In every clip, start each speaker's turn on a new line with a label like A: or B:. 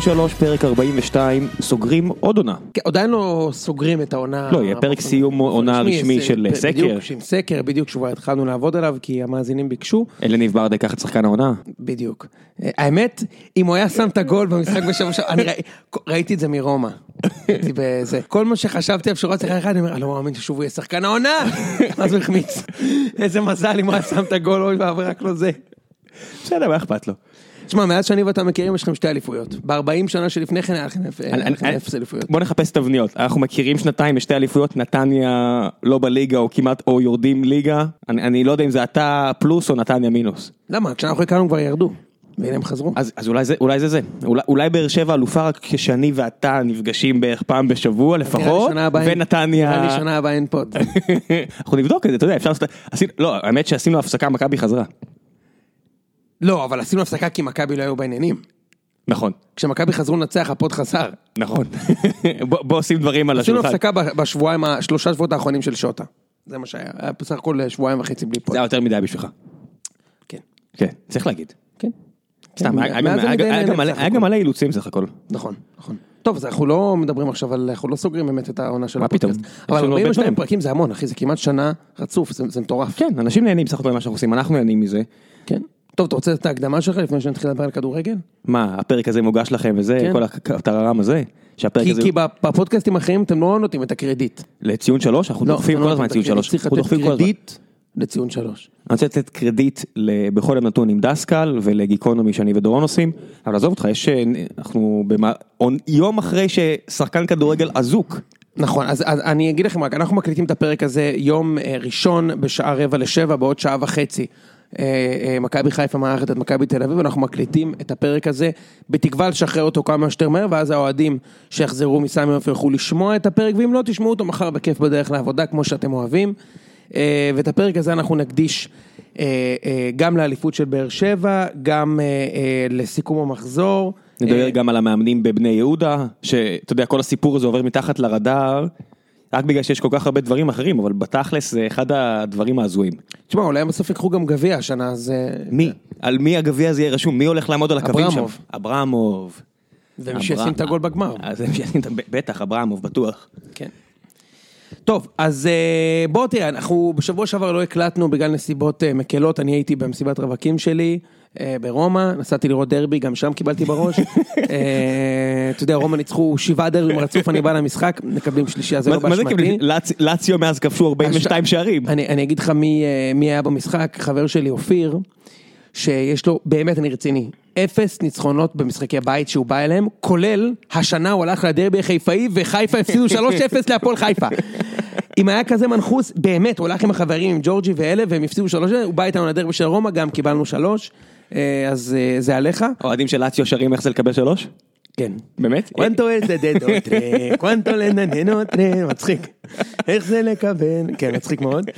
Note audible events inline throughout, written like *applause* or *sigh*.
A: ציון שלוש, פרק 42, סוגרים עוד עונה.
B: כן, עדיין לא סוגרים את העונה.
A: לא, יהיה פרק סיום עונה רשמי של
B: ב-
A: סקר.
B: בדיוק, עם סקר, בדיוק, שכבר התחלנו לעבוד עליו, כי המאזינים ביקשו.
A: אלניב ברדה ייקח את שחקן העונה.
B: בדיוק. אה, האמת, אם הוא היה שם את הגול במשחק בשבוע שעבר, אני ראי- ראיתי את זה מרומא. כל מה שחשבתי עליו שהוא רץ אחד, אני אומר, אני לא מאמין ששוב הוא יהיה שחקן העונה! *laughs* אז הוא החמיץ. איזה מזל אם הוא היה שם את הגול, אוי ואבוי, רק לא זה.
A: בסדר, מה אכפת לו?
B: תשמע, מאז שאני ואתה מכירים, יש לכם שתי אליפויות. ב-40 שנה שלפני כן היה לכם אפס אליפויות.
A: בוא נחפש תבניות, אנחנו מכירים שנתיים בשתי אליפויות, נתניה לא בליגה או כמעט או יורדים ליגה, אני אני לא יודע אם זה אתה פלוס או נתניה מינוס.
B: למה? כשאנחנו הכרנו כבר ירדו. והנה הם חזרו.
A: אז, אז אולי זה אולי זה זה, אולי, אולי באר שבע אלופה רק כשאני ואתה נפגשים בערך פעם בשבוע לפחות, ונתניה,
B: נראה לי שנה הבאה אין פוד. *laughs*
A: אנחנו נבדוק את זה, אתה יודע, אפשר לעשות, עשינו, לא, האמת שעשינו הפסקה, מכבי חזרה,
B: לא, אבל עשינו הפסקה כי מכבי לא היו בעניינים.
A: נכון,
B: כשמכבי חזרו לנצח, ה pod חזר.
A: נכון, *laughs* בוא, בוא שים דברים על
B: עשינו
A: השולחן,
B: הפסקה ב- בשבועיים, השלושה שבועות האחרונים של שוטה. זה מה שהיה. היה בסך הכל שבועיים וחצי בלי pod.
A: זה היה יותר מדי בשבילך,
B: כן.
A: כן, צריך להגיד,
B: כן.
A: סתם,
B: כן,
A: היה-
B: מאז
A: גם-
B: אני די
A: היה
B: נהנה
A: גם מלא-
B: בסך
A: היה
B: הכל.
A: גם מלא אילוצים סך הכל.
B: נכון, נכון. טוב, אז אנחנו לא מדברים עכשיו על, אנחנו לא סוגרים באמת את העונה של
A: מה פתאום?
B: הפודקאסט.
A: יש
B: אבל
A: לנו הרבה
B: 42
A: דברים.
B: פרקים זה המון, אחי, זה כמעט שנה רצוף, זה זה מטורף.
A: כן, אנשים נהנים בסך הכל ממה שאנחנו עושים, אנחנו נהנים מזה.
B: כן. טוב, אתה רוצה את ההקדמה שלך לפני שנתחיל לדבר על כדורגל?
A: מה, הפרק הזה מוגש לכם וזה,
B: כן.
A: כל הטררם הזה? שהפרק
B: כי
A: הזה,
B: כי בפודקאסטים האחרים אתם לא נותנים את הקרדיט.
A: לציון שלוש, אנחנו
B: לא,
A: דוחפים
B: אתם
A: כל
B: לא
A: הזמן
B: נותנים
A: ציון
B: את הקרדיט.
A: שלוש.
B: צריך לתת. קרדיט לציון שלוש.
A: אני רוצה לתת קרדיט בכל יום נתון עם דסקל ולגיקונומי שאני ודורון עושים, אבל עזוב אותך, יש, אה, אנחנו במה- יום אחרי ששחקן כדורגל אזוק,
B: נכון, אז, אז אני אגיד לכם רק, אנחנו מקליטים את הפרק הזה יום אה, ראשון בשעה רבע לשבע, בעוד שעה וחצי. אה, אה, מכבי חיפה מארחת את מכבי תל אביב, אנחנו מקליטים את הפרק הזה בתקווה לשחרר אותו כמה שיותר מהר, ואז האוהדים שיחזרו מסמי עופר יוכלו לשמוע את הפרק, ואם לא, תשמעו אותו מחר בכיף בדרך לעבודה, כמו שאתם אוהבים. אה, ואת הפרק הזה אנחנו נקדיש גם לאליפות של באר שבע, גם לסיכום המחזור.
A: נדבר גם על המאמנים בבני יהודה, שאתה יודע, כל הסיפור הזה עובר מתחת לרדאר, רק בגלל שיש כל כך הרבה דברים אחרים, אבל בתכלס זה אחד הדברים ההזויים.
B: תשמע, אולי הם בסוף יקחו גם גביע השנה, אז... אה,
A: מי? על מי הגביע הזה יהיה רשום? מי הולך לעמוד על הקווים שם?
B: אברמוב. ומי שישים את הגול בגמר.
A: אז הם שישים את ה- בטח, אברמוב, בטוח.
B: כן. טוב, אז אה, בוא תראה, אנחנו בשבוע שעבר לא הקלטנו בגלל נסיבות אה, מקלות, אני הייתי במסיבת רווקים שלי אה, ברומא, נסעתי לראות דרבי, גם שם קיבלתי בראש. *laughs* אה, אתה יודע, רומא ניצחו שבעה דרבים רצוף, אני בא למשחק, מקבלים שלישייה, זה לא
A: מה זה
B: באשמתי.
A: לצ- לאציו מאז כבשו 42 שערים.
B: אני, אגיד לך מי, אה, מי היה במשחק, חבר שלי אופיר, שיש לו, באמת אני רציני, אפס ניצחונות במשחקי בית שהוא בא אליהם, כולל השנה הוא הלך לדרבי החיפאי וחיפה הפסידו *laughs* 3-0 להפועל חיפה. אם היה כזה מנחוס, באמת, הוא הלך עם החברים, עם ג'ורג'י ואלה, והם הפסידו 3 הוא בא איתנו לדרבי של רומא, גם קיבלנו 3 אז אה, זה עליך.
A: אוהדים של לאציו שרים איך זה לקבל שלוש?
B: כן.
A: באמת?
B: קוונטו אל זה דדוטרה, קוונטו לנננוטרה, מצחיק. איך זה לקבל? כן, מצחיק מאוד.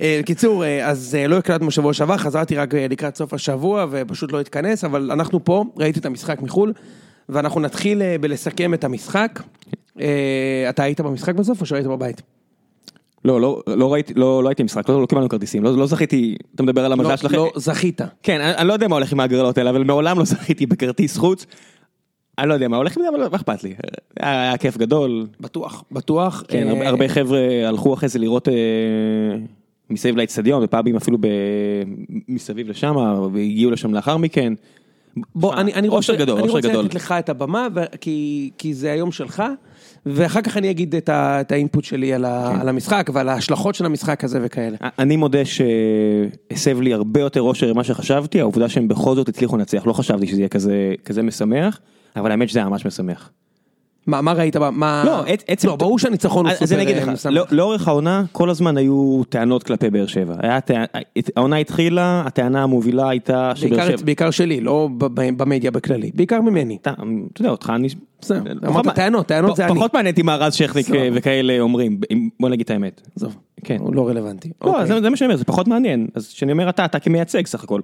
B: אה, בקיצור, אה, אז אה, לא הקלטנו בשבוע שעבר, חזרתי רק אה, לקראת סוף השבוע ופשוט לא התכנס, אבל אנחנו פה, ראיתי את המשחק מחו"ל, ואנחנו נתחיל אה, בלסכם את המשחק. אה, אתה היית במשחק בסוף או שהיית בבית?
A: לא, לא, לא ראיתי, לא, לא הייתי משחק, לא, לא קיבלנו כרטיסים, לא, לא זכיתי, אתה מדבר על המזל
B: לא,
A: שלכם?
B: לא זכית.
A: כן, אני, אני לא יודע מה הולך עם ההגרלות האלה, אבל מעולם לא זכיתי בכרטיס חוץ. אני לא יודע מה הולך עם זה, אבל מה אכפת לי. היה, היה כיף גדול.
B: בטוח, בטוח.
A: כן,
B: אה,
A: הרבה, הרבה חבר'ה הלכו אחרי זה לראות אה, מסביב לאצטדיון, ופאבים אפילו ב, מסביב לשם, והגיעו לשם לאחר מכן.
B: בוא, אני, אני רוצה,
A: גדול,
B: אני רוצה
A: גדול.
B: לתת לך את הבמה, כי, כי זה היום שלך, ואחר כך אני אגיד את, האינפוט שלי על,
A: כן.
B: על המשחק ועל ההשלכות של המשחק הזה וכאלה.
A: אני מודה שהסב לי הרבה יותר אושר ממה שחשבתי, העובדה שהם בכל זאת הצליחו לנצח, לא חשבתי שזה יהיה כזה משמח, אבל האמת שזה היה ממש משמח.
B: מה, מה ראית? מה...
A: לא, עצ- עצם-
B: לא, ברור שהניצחון הוא
A: אז
B: סופר
A: אני אגיד
B: אה,
A: לך. לא- לאורך העונה כל הזמן היו טענות כלפי באר שבע. טע- העונה התחילה, הטענה המובילה הייתה שבאר שבע...
B: בעיקר שלי, לא במדיה בכללי, בעיקר ממני.
A: אתה אתה יודע, אותך אני...
B: בסדר, אמרת טענות, טענות זה אני.
A: פחות מעניין אותי מה רז שכניק
B: סבבה.
A: וכאלה אומרים, בוא נגיד את האמת.
B: עזוב,
A: כן.
B: הוא לא רלוונטי.
A: לא,
B: אוקיי.
A: זה זה מה שאני אומר, זה פחות מעניין. אז כשאני אומר אתה, אתה כמייצג סך הכל.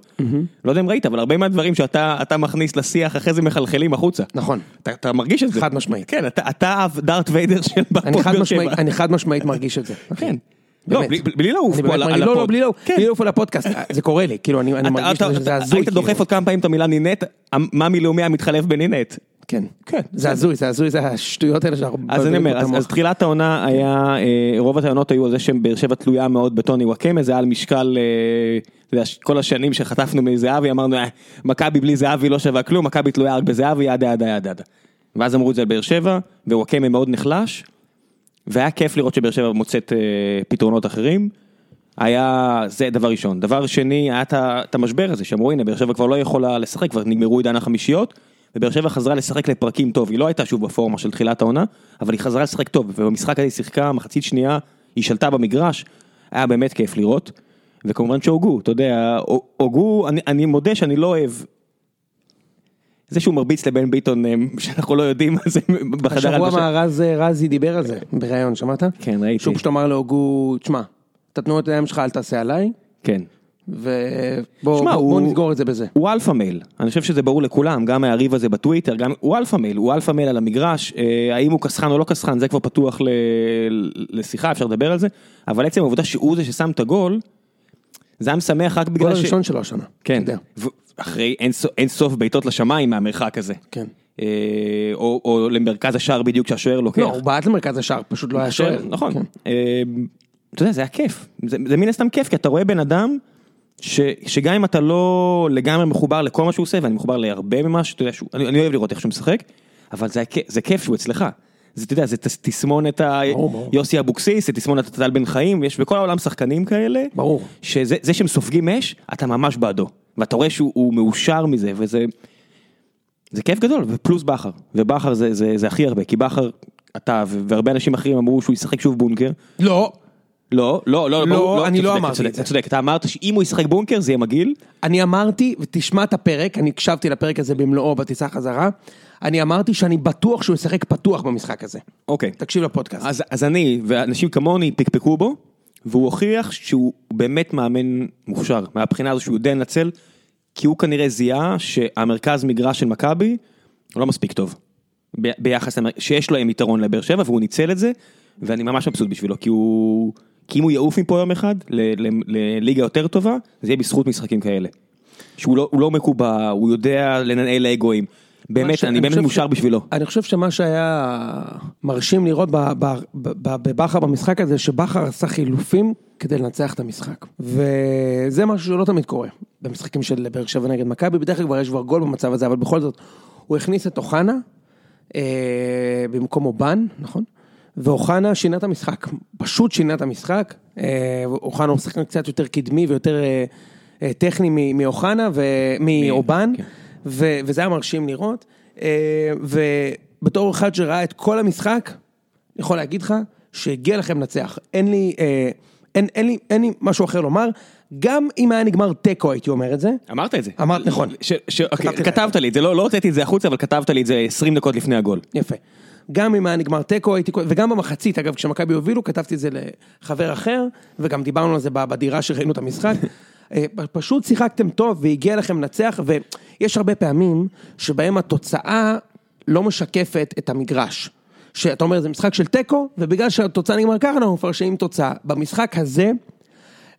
A: לא יודע אם ראית, אבל הרבה מהדברים שאתה אתה מכניס לשיח, אחרי זה מחלחלים החוצה.
B: נכון,
A: אתה- אתה מרגיש את זה.
B: חד משמעית.
A: כן, אתה- אתה דארט ויידר של
B: חד
A: באר שבע.
B: אני חד משמעית מרגיש את זה. *laughs*
A: כן. לא,
B: באמת.
A: בלי- לעוף פה על על
B: לא, לא,
A: ה pod.
B: בלי לעוף,
A: כן.
B: בלי לעוף על הפודקאסט, זה קורה לי, כאילו, אני מרגיש שזה הזוי.
A: היית
B: כאילו.
A: דוחף עוד כמה פעמים את המילה נינט, מה מלאומי היה מתחלף בנינט.
B: כן.
A: כן,
B: זה הזוי, זה הזוי, זה השטויות האלה שאנחנו...
A: אז אני אומר, אז, תחילת העונה היה, אה, רוב הטענות היו על זה שבאר שבע תלויה מאוד בטוני וואקמה, זה על משקל, אה, כל השנים שחטפנו מזהבי, אמרנו, "אה, מכבי בלי זהבי לא שווה כלום, מכבי תלויה רק בזהבי, ידה ידה ידה ידה. ואז אמרו את זה על באר שבע, ווואקמה מאוד נחלש, והיה כיף לראות שבאר שבע מוצאת פתרונות אחרים. היה, זה דבר ראשון. דבר שני, היה את המשבר הזה, שאמרו, הנה, באר שבע כבר לא יכולה לשחק, כבר נגמרו עידן החמישיות, ובאר שבע חזרה לשחק לפרקים טוב, היא לא הייתה שוב בפורמה של תחילת העונה, אבל היא חזרה לשחק טוב, ובמשחק הזה היא שיחקה מחצית שנייה, היא שלטה במגרש, היה באמת כיף לראות, וכמובן שהוגו, אתה יודע, הוגו, אני, אני מודה שאני לא אוהב, זה שהוא מרביץ לבן ביטון, אה, שאנחנו לא יודעים מה זה בחדר
B: השבוע
A: הלבשה.
B: מה רז רזי דיבר על זה בריאיון, שמעת?
A: כן, ראיתי.
B: שהוא פשוט אמר להוגו, תשמע, את התנועות הידיים שלך אל תעשה עליי,
A: כן.
B: ובוא
A: שמע,
B: בוא-
A: הוא-
B: בוא נסגור את זה בזה.
A: הוא אלפא מייל, אני חושב שזה ברור לכולם, גם מהריב הזה בטוויטר, גם הוא alpha male, הוא alpha male על המגרש, אה, האם הוא קסחן או לא קסחן, זה כבר פתוח ל... לשיחה, אפשר לדבר על זה, אבל עצם העובדה שהוא זה ששם את הגול, זה היה משמח רק
B: גול
A: בגלל ש...
B: הראשון שלו השנה.
A: כן. ו- אחרי אין, סוף- אין סוף בעיטות לשמיים מהמרחק הזה.
B: כן.
A: אה, או, או למרכז השער בדיוק שהשוער לוקח.
B: לא, הוא בעט למרכז השער, פשוט לא היה שוער.
A: נכון.
B: כן.
A: אה, אתה יודע, זה היה כיף. זה, זה מן הסתם כיף, כי אתה רואה בן אדם שגם אם אתה לא לגמרי מחובר לכל מה שהוא עושה, ואני מחובר להרבה ממה שאתה יודע, שהוא, אני, אני אוהב לראות איך שהוא משחק, אבל זה, זה כיף שהוא אצלך. זה, אתה יודע, זה תס- תסמונת. יוסי אבוקסיס, זה תסמונת טל בן חיים, יש בכל העולם שחקנים כאלה.
B: ברור.
A: שזה זה שהם סופגים אש, אתה ממש בעדו. ואתה רואה שהוא הוא מאושר מזה, וזה... זה כיף גדול, ופלוס בכר. ובכר זה, זה, זה הכי הרבה, כי בכר, אתה והרבה אנשים אחרים אמרו שהוא ישחק שוב בונקר.
B: לא,
A: לא, לא, לא,
B: לא, אני לא
A: צודק,
B: אמרתי
A: צודק,
B: את זה.
A: אתה צודק, אתה אמרת שאם הוא ישחק בונקר זה יהיה מגעיל.
B: אני אמרתי, ותשמע את הפרק, אני הקשבתי לפרק הזה במלואו בטיסה חזרה, אני אמרתי שאני בטוח שהוא ישחק פתוח במשחק הזה.
A: אוקיי.
B: תקשיב לפודקאסט.
A: אז, אז אני ואנשים כמוני פקפקו בו, והוא הוכיח שהוא באמת מאמן מוכשר, מהבחינה הזו שהוא יודע לנצל, כי הוא כנראה זיהה שהמרכז מגרש של מכבי לא מספיק טוב. ביחס, שיש להם יתרון לבאר שבע והוא ניצל את זה, ואני ממש מבסוט בשבילו, כי הוא... כי אם הוא יעוף מפה יום אחד לליגה יותר טובה, זה יהיה בזכות משחקים כאלה. שהוא לא, לא מקובע, הוא יודע לנהל אגואים. באמת, אני באמת מאושר בשבילו.
B: אני חושב שמה שהיה מרשים לראות בבכר במשחק הזה, שבכר עשה חילופים כדי לנצח את המשחק. וזה משהו שלא תמיד קורה במשחקים של באר שבע נגד מכבי, בדרך כלל כבר יש כבר גול במצב הזה, אבל בכל זאת, הוא הכניס את אוחנה אה, במקום אובן, נכון? ואוחנה שינה את המשחק, פשוט שינה את המשחק. אה, אוחנה הוא שחקן קצת יותר קדמי ויותר אה, אה, טכני מאוחנה ומאובן.
A: כן.
B: ו- וזה היה מרשים לראות. ובתור אחד שראה את כל המשחק, אני יכול להגיד לך שהגיע לכם לנצח. אין לי, אין, אין, לי, אין לי משהו אחר לומר. גם אם היה נגמר תיקו הייתי אומר את זה.
A: אמרת את זה.
B: אמרת, נכון.
A: ש, ש, אוקיי,
B: זה.
A: כתבת לי את זה, לא, לא הוצאתי את זה החוצה, אבל כתבת לי את זה 20 דקות לפני הגול.
B: יפה. גם אם היה נגמר תיקו הייתי, וגם במחצית, אגב, כשמכבי הובילו, כתבתי את זה לחבר אחר, וגם דיברנו על זה בדירה שראינו את המשחק. אה, פשוט שיחקתם טוב והגיע לכם לנצח, ויש הרבה פעמים שבהם התוצאה לא משקפת את המגרש. שאתה אומר, זה משחק של תיקו, ובגלל שהתוצאה נגמר ככה, אנחנו מפרשים תוצאה. במשחק הזה,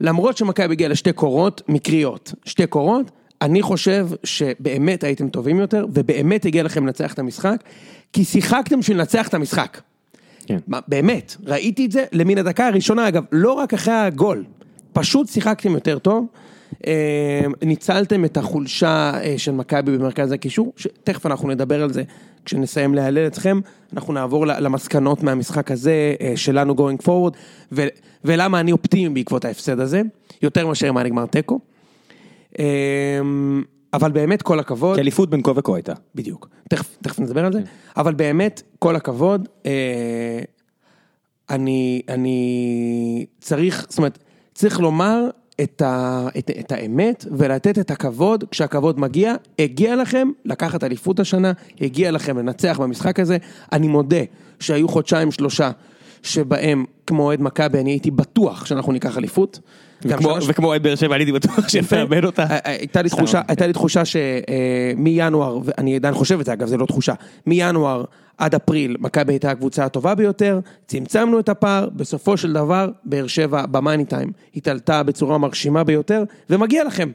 B: למרות שמכבי הגיעה לשתי קורות מקריות, שתי קורות, אני חושב שבאמת הייתם טובים יותר, ובאמת הגיע לכם לנצח את המשחק, כי שיחקתם בשביל לנצח את המשחק.
A: כן.
B: באמת, ראיתי את זה למן הדקה הראשונה, אגב, לא רק אחרי הגול, פשוט שיחקתם יותר טוב, אה, ניצלתם את החולשה אה, של מכבי במרכז הקישור, שתכף אנחנו נדבר על זה כשנסיים להלל אתכם, אנחנו נעבור למסקנות מהמשחק הזה אה, שלנו going forward, ו- ולמה אני אופטימי בעקבות ההפסד הזה, יותר מאשר מה נגמר תיקו. אה, אבל באמת כל הכבוד.
A: כי אליפות בין כה וכה הייתה.
B: בדיוק, תכף, תכף נדבר על זה, אבל באמת, כל הכבוד, אה, אני, אני צריך, זאת אומרת, צריך לומר את, ה, את, את האמת ולתת את הכבוד כשהכבוד מגיע, הגיע לכם לקחת אליפות השנה, הגיע לכם לנצח במשחק הזה, אני מודה שהיו חודשיים שלושה שבהם כמו אוהד מכבי אני הייתי בטוח שאנחנו ניקח אליפות. גם
A: וכמו- אוהד באר שבע, אני הייתי בטוח שנאבד אותה.
B: אה, הייתה לי תחושה, הייתה לי תחושה שמינואר, ואני עדיין חושב את זה אגב, זה לא תחושה, מינואר עד אפריל מכבי הייתה הקבוצה הטובה ביותר, צמצמנו את הפער, בסופו של דבר באר שבע במאני טיים התעלתה בצורה מרשימה ביותר, ומגיע לכם,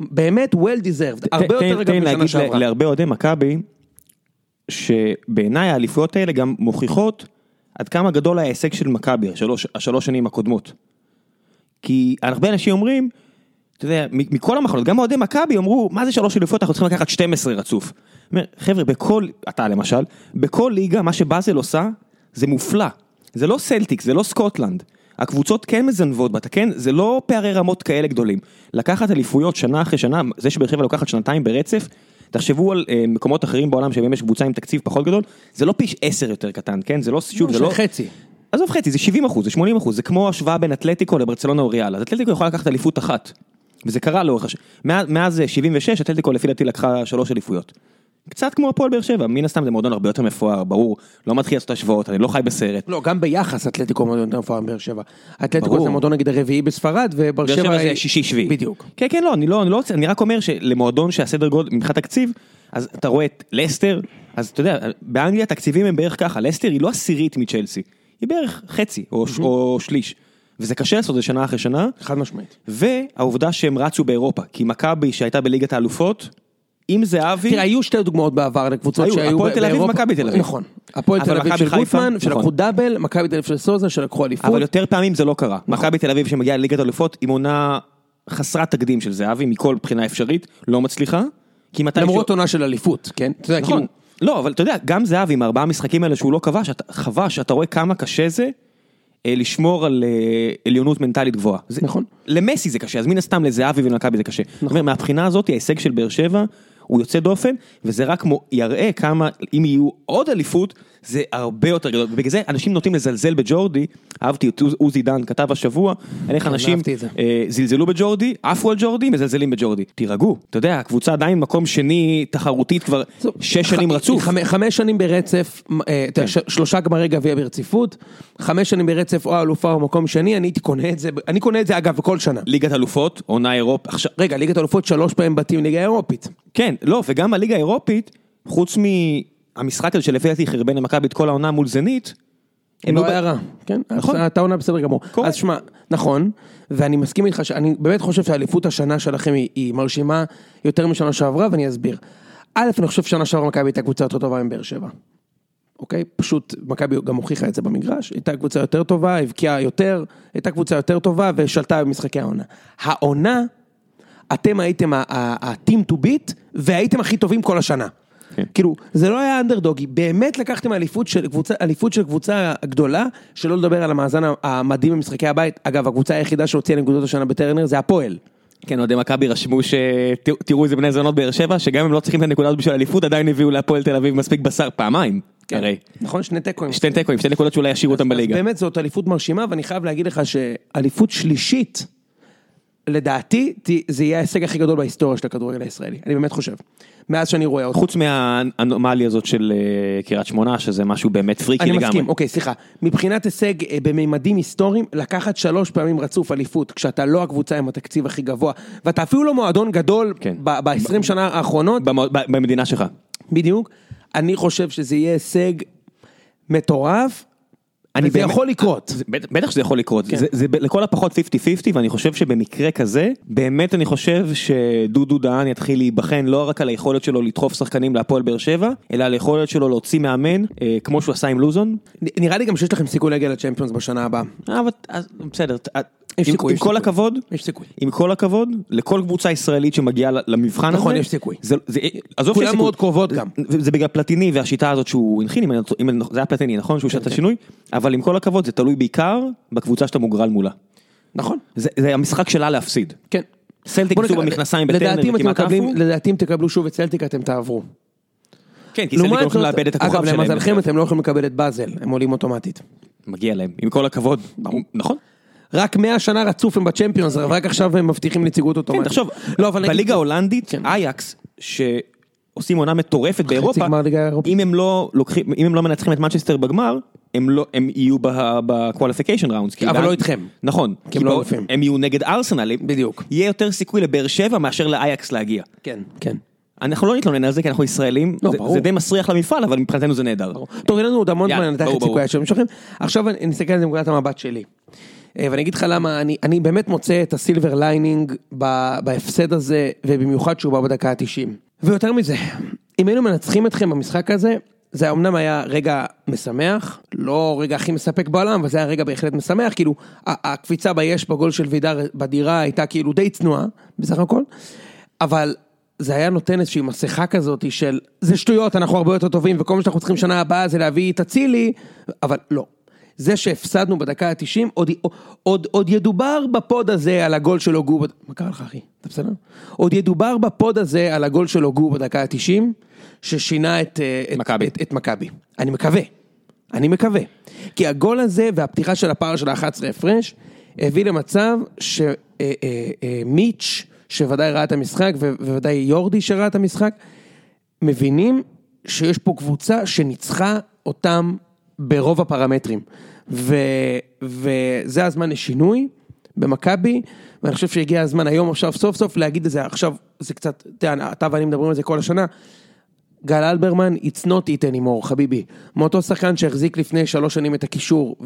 B: באמת well deserved, הרבה
A: תן-
B: יותר
A: תן
B: אגב משנה
A: להגיד
B: שעברה.
A: להרבה אוהדי מכבי, שבעיניי האליפויות האלה גם מוכיחות עד כמה גדול ההישג של מכבי, השלוש, השלוש שנים הקודמות. כי הרבה אנשים אומרים, אתה יודע, מכל המחלות, גם אוהדי מכבי אמרו, מה זה שלוש אליפויות, אנחנו צריכים לקחת 12 רצוף. אומר, חבר'ה, בכל, אתה למשל, בכל ליגה, מה שבאזל עושה, זה מופלא. זה לא סלטיק, זה לא סקוטלנד. הקבוצות כן מזנבות בה, כן, זה לא פערי רמות כאלה גדולים. לקחת אליפויות שנה אחרי שנה, זה שבאר שבע לוקחת שנתיים ברצף, תחשבו על אה, מקומות אחרים בעולם שבהם יש קבוצה עם תקציב פחות גדול, זה לא פי עשר יותר קטן, כן? זה לא, שוב, זה לא...
B: חצי.
A: עזוב חצי, זה 70 אחוז, זה 80 אחוז, זה כמו השוואה בין אתלטיקו לברצלונה או ריאל, אז אתלטיקו יכולה לקחת אליפות אחת, וזה קרה לאורך הש... מאז, מאז 76, אתלטיקו לפי דעתי לקחה שלוש אליפויות. קצת כמו הפועל באר שבע, מן הסתם זה מועדון הרבה יותר מפואר, ברור, לא מתחיל לעשות השוואות, אני לא חי בסרט.
B: לא, גם ביחס אתלטיקו מועדון יותר מפואר מבאר שבע. אתלטיקו. זה מועדון נגיד הרביעי בספרד, ובאר
A: באר
B: שבע
A: זה שישי שביעי.
B: בדיוק.
A: כן כן לא, אני לא, אני לא רוצה, אני רק אומר שלמועדון שהסדר גודל מבחינת תקציב, אז אתה רואה את לסטר, אז אתה יודע, באנגליה התקציבים הם בערך ככה, לסטר היא לא עשירית מצ'לסי, היא בערך חצי או, או שליש, וזה קשה לעשות את זה שנה אחרי שנה,
B: חד משמעית.
A: והעובדה שהם רצו באירופה, כי מכבי שהייתה בליגת האלופות, עם זהבי,
B: תראה, היו שתי דוגמאות בעבר לקבוצות
A: היו,
B: שהיו
A: הפועל
B: ב-
A: תל אביב
B: באירופה.
A: ומכבי תל אביב.
B: נכון. הפועל תל אביב של גוטמן, שלקחו
A: נכון.
B: דאבל, מכבי תל אביב של סוזה, שלקחו אליפות.
A: אבל יותר פעמים זה לא קרה. מכבי תל אביב שמגיעה לליגת האלופות עם עונה חסרת תקדים של זהבי מכל בחינה אפשרית, לא מצליחה.
B: למרות עונה של אליפות, כן?
A: נכון. לא, אבל אתה יודע, גם זהבי עם הארבעה משחקים האלה שהוא לא כבש, אתה- חבש, אתה רואה כמה קשה זה אה, לשמור על אה, עליונות מנטלית גבוהה. זה-
B: נכון.
A: למסי זה קשה, אז מן הסתם לזהבי ולמכבי זה קשה. אומרת, מהבחינה הזאת ההישג של באר שבע הוא יוצא דופן, וזה רק יראה כמה, אם יהיו עוד אליפות, זה הרבה יותר גדול. ובגלל זה אנשים נוטים לזלזל בג'ורדי, אהבתי את עוז- עוזי דן כתב השבוע, אין איך אנשים. אה, זלזלו בג'ורדי, עפו על ג'ורדי, מזלזלים בג'ורדי. תירגעו, אתה יודע, הקבוצה עדיין מקום שני תחרותית כבר שש שנים רצוף.
B: חמ- חמש שנים ברצף, אה, ש- שלושה גמרי גביע ברציפות, חמש שנים ברצף או אלופה או מקום שני, אני הייתי קונה את זה, אני קונה את זה אגב כל שנה.
A: ליגת אלופות, עונה אירופ, עכשיו,
B: רגע, ליגת אלופות שלוש פעמים בתים ליגה אירופית.
A: כן, לא, וגם הליגה האירופית, חוץ מהמשחק הזה שלפי דעתי חרבן למכבי את כל העונה מול זנית, הם
B: לא
A: ב-
B: היה רע, כן?
A: נכון.
B: הייתה עונה בסדר גמור. אז שמע, נכון, ואני מסכים איתך, שאני באמת חושב שהאליפות השנה שלכם היא- היא מרשימה יותר משנה שעברה, ואני אסביר. א', אני חושב ששנה שעברה מכבי הייתה קבוצה יותר טובה מבאר שבע. אוקיי? פשוט מכבי גם הוכיחה את זה במגרש, הייתה קבוצה יותר טובה, הבקיעה יותר, הייתה קבוצה יותר טובה ושלטה במשחקי העונה. העונה, אתם הייתם ה-team to beat והייתם הכי טובים כל השנה.
A: כן.
B: כאילו, זה לא היה אנדרדוגי, באמת לקחתם אליפות של קבוצה, אליפות של קבוצה גדולה, שלא לדבר על המאזן המדהים במשחקי הבית. אגב, הקבוצה היחידה שהוציאה נקודות השנה בטרנר זה הפועל.
A: כן, אוהדי מכבי רשמו שתראו איזה בני זונות באר שבע, שגם אם לא צריכים את הנקודות בשביל אליפות, עדיין הביאו להפועל תל אביב מספיק בשר, פעמיים, הרי.
B: נכון? שני תיקואים.
A: שתי תיקואים, שתי נקודות שאולי ישאירו אותם בליגה.
B: באמת זאת אליפות מרשימה, ואני חייב להגיד לך שאליפות שלישית, לדעתי, זה יהיה ההישג הכי גדול בהיסטוריה של הכדורגל הישראלי. אני באמת חושב. מאז שאני רואה אותו.
A: חוץ מהאנומליה הזאת של אה, קריית שמונה, שזה משהו באמת פריקי
B: אני
A: לגמרי.
B: מסכים, אוקיי, סליחה. מבחינת הישג אה, בממדים היסטוריים, לקחת שלוש פעמים רצוף אליפות, כשאתה לא הקבוצה עם התקציב הכי גבוה, ואתה אפילו לא מועדון גדול
A: כן.
B: ב-20 שנה האחרונות,
A: במדינה שלך.
B: בדיוק, אני חושב שזה יהיה הישג מטורף,
A: אני באמת-
B: יכול לקרות.
A: זה- בטח- שזה יכול לקרות,
B: כן.
A: זה, זה לכל הפחות 50-50 ואני חושב שבמקרה כזה, באמת אני חושב שדודו דהן יתחיל להיבחן לא רק על היכולת שלו לדחוף שחקנים להפועל באר שבע, אלא על היכולת שלו להוציא מאמן, אה, כמו שהוא עשה עם לוזון.
B: נראה לי גם שיש לכם סיכוי להגיע לצ'מפיונס בשנה הבאה.
A: אה, אבל בסדר,
B: יש
A: עם,
B: סיכוי,
A: עם
B: יש
A: כל
B: סיכוי.
A: הכבוד,
B: יש סיכוי.
A: עם כל הכבוד, לכל קבוצה ישראלית שמגיעה למבחן
B: נכון,
A: הזה,
B: יש סיכוי.
A: זה, זה, עזוב
B: כולן
A: שיש סיכוי.
B: מאוד קרובות גם.
A: זה זה בגלל פלטיני והשיטה הזאת שהוא הנחין, אם אני לא אם זה היה פלטיני נכון שהוא עשה את השינוי, אבל עם כל הכבוד זה תלוי בעיקר בקבוצה שאתה מוגרל מולה.
B: נכון?
A: זה, זה המשחק שלה להפסיד.
B: כן.
A: סלטיק
B: בוא
A: עשו במכנסיים
B: לדעתי
A: בטרנר
B: אם אתם
A: וכמעט
B: מקבלים-
A: עפו.
B: לדעתי אם תקבלו שוב את סלטיק אתם תעברו.
A: כן, כי סלטיק
B: לעומת
A: הולכים
B: זאת-
A: לאבד את הכוכב
B: אגב,
A: שלהם.
B: למזלכם אתם לא יכולים לקבל את באזל, הם עולים אוטומטית.
A: מגיע להם, עם כל הכבוד. נכון.
B: רק 100 שנה רצוף הם בצ'מפיונס, רק עכשיו הם מבטיחים נציגות
A: כן,
B: אוטומטית.
A: תחשוב,
B: לא, אבל
A: בליגה ההולנדית,
B: כן.
A: אייקס, שעושים עונה מטורפת באירופה. אם הם לא לוקחים, אם הם לא מנצחים את מנצ'סטר בגמר, הם לא, הם יהיו ב qualification rounds.
B: אבל לא איתכם.
A: נכון.
B: כי הם לא אלופים.
A: הם יהיו נגד ארסנל.
B: בדיוק.
A: יהיה יותר סיכוי לבאר שבע מאשר לאייקס להגיע.
B: כן, כן.
A: אנחנו לא נתלונן על זה כי אנחנו ישראלים,
B: לא,
A: זה-. זה די מסריח למפעל, אבל מבחינתנו זה נהדר.
B: טוב, אין לנו עוד המון זמן לנתח את
A: ברור.
B: סיכויי השם שלכם. עכשיו אני נסתכל על זה מנקודת המבט שלי. אה, ואני אגיד לך למה, אני, אני באמת מוצא את ה silver lining בהפסד הזה, ובמיוחד שהוא בא בדקה ה-90. ויותר מזה, אם היינו מנצחים אתכם במשחק הזה, זה אמנם היה רגע משמח, לא רגע הכי מספק בעולם, אבל זה היה רגע בהחלט משמח, כאילו, הקפיצה ביש בגול של וידר בדירה הייתה כאילו די צנועה, בסך הכל, אבל זה היה נותן איזושהי מסכה כזאת של, זה שטויות, אנחנו הרבה יותר טובים, וכל מה שאנחנו צריכים שנה הבאה זה להביא את אצילי, אבל לא. זה שהפסדנו בדקה ה-90, עוד, עוד, עוד ידובר בפוד הזה על הגול של הוגו, מה קרה לך אחי? אתה בסדר? עוד ידובר בפוד הזה על הגול של הוגו בדקה ה-90, ששינה את, אה, את,
A: מכבי.
B: את, את מכבי. אני מקווה, אני מקווה. כי הגול הזה והפתיחה של הפער של ה-11 הפרש, הביא למצב שמיץ', שוודאי ראה את המשחק, וודאי יורדי שראה את המשחק, מבינים שיש פה קבוצה שניצחה אותם ברוב הפרמטרים. ו, וזה הזמן לשינוי במכבי, ואני חושב שהגיע הזמן היום עכשיו סוף סוף להגיד את זה, עכשיו זה קצת, אתה אתה ואני מדברים על זה כל השנה. גל אלברמן, it's not it anymore, חביבי. מאותו שחקן שהחזיק לפני שלוש שנים את הקישור,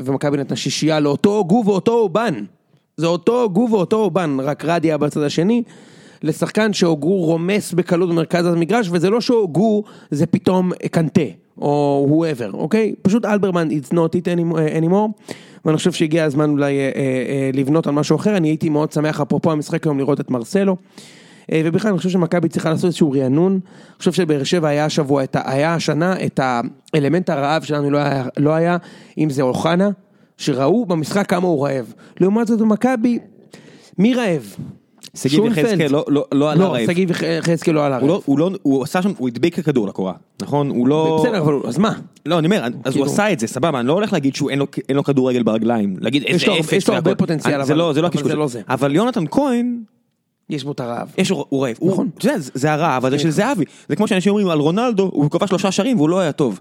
B: ומכבי נתנה שישייה לאותו הוגו ואותו אובן. זה אותו הוגו ואותו אובן, רק רדיה בצד השני. לשחקן שהוגו רומס בקלות במרכז המגרש, וזה לא שהוגו זה פתאום קנטה, או whoever, אוקיי? פשוט אלברמן, it's not it any- anymore. ואני חושב שהגיע הזמן אולי אה, אה, אה, לבנות על משהו אחר, אני הייתי מאוד שמח, אפרופו המשחק היום, לראות את מרסלו. אה, ובכלל אני חושב שמכבי צריכה לעשות איזשהו רענון, אני חושב שבאר שבע היה השבוע, את ה- היה השנה את האלמנט הרעב שלנו לא היה, לא היה, אם זה אוחנה, שראו במשחק כמה הוא רעב. לעומת זאת במכבי, מי רעב?
A: שגיב. יחזקאל לא- לא- לא עלה
B: לא,
A: רעב.
B: שגיב יח- יחזקאל לא עלה
A: לא,
B: רעב.
A: הוא לא, הוא עשה שם, הוא הדביק כדור לקורה, נכון? הוא לא...
B: בסדר, אבל אז מה?
A: לא, אני אומר, אז
B: כאילו-
A: הוא עשה את זה, סבבה, אני לא הולך להגיד שהוא אין לו, כדורגל ברגליים, להגיד איזה אפס
B: יש לו הרבה. פוטנציאל, אבל-
A: לא, זה לא.
B: זה לא.
A: אבל יונתן כהן,
B: יש בו את הרעב.
A: יש הוא רעב.
B: נכון.
A: זה- זה הרעב הזה של זהבי. זה כמו שאנשים אומרים על רונלדו, הוא כבש שלושה שערים והוא לא היה טוב.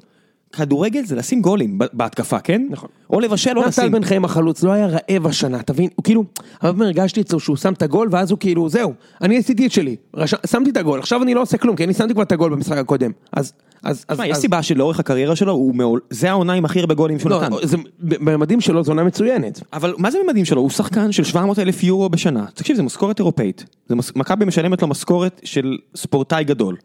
A: כדורגל זה לשים גולים בהתקפה, כן?
B: נכון.
A: או לבשל או
B: נתן
A: לשים.
B: בן חיים החלוץ לא היה רעב השנה, תבין? הוא כאילו, הרבה פעמים הרגשתי אצלו שהוא שם את הגול ואז הוא כאילו, זהו, אני עשיתי את שלי, רש... שמתי את הגול, עכשיו אני לא עושה כלום, כי אני שמתי כבר את הגול במשחק הקודם. אז, אז, אז,
A: יש
B: אז-
A: סיבה שלאורך הקריירה שלו, הוא מעול- זה העונה עם הכי הרבה גולים שהוא
B: לא,
A: נתן.
B: זה, בממדים שלו זו עונה מצוינת.
A: אבל מה זה ממדים שלו? הוא שחקן של 700 אלף יורו בשנה. תקשיב, זה משכורת אירופאית. זה מס- מכבי משלמת לו משכורת של ספורטאי גדול.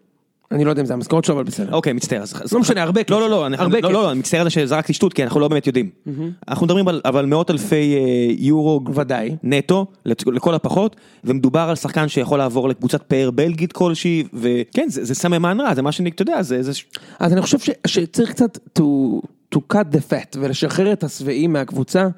B: אני לא יודע אם זה המשכורת שלו, אבל בסדר.
A: אוקיי, מצטער.
B: לא משנה, הרבה כסף.
A: לא, לא, לא, אני-
B: הרבה
A: לא,
B: כסף.
A: לא, אני מצטער על זה שזרקתי שטות, כי אנחנו לא באמת יודעים. אנחנו מדברים על מאות אלפי אה, יורו
B: ודאי.
A: נטו, לכל הפחות, ומדובר על שחקן שיכול לעבור לקבוצת פאר בלגית כלשהי, וכן, זה סממן רע, זה מה שאני, אתה יודע, זה...
B: אז אני חושב שצריך קצת to, to cut the fat ולשחרר את השבעים מהקבוצה.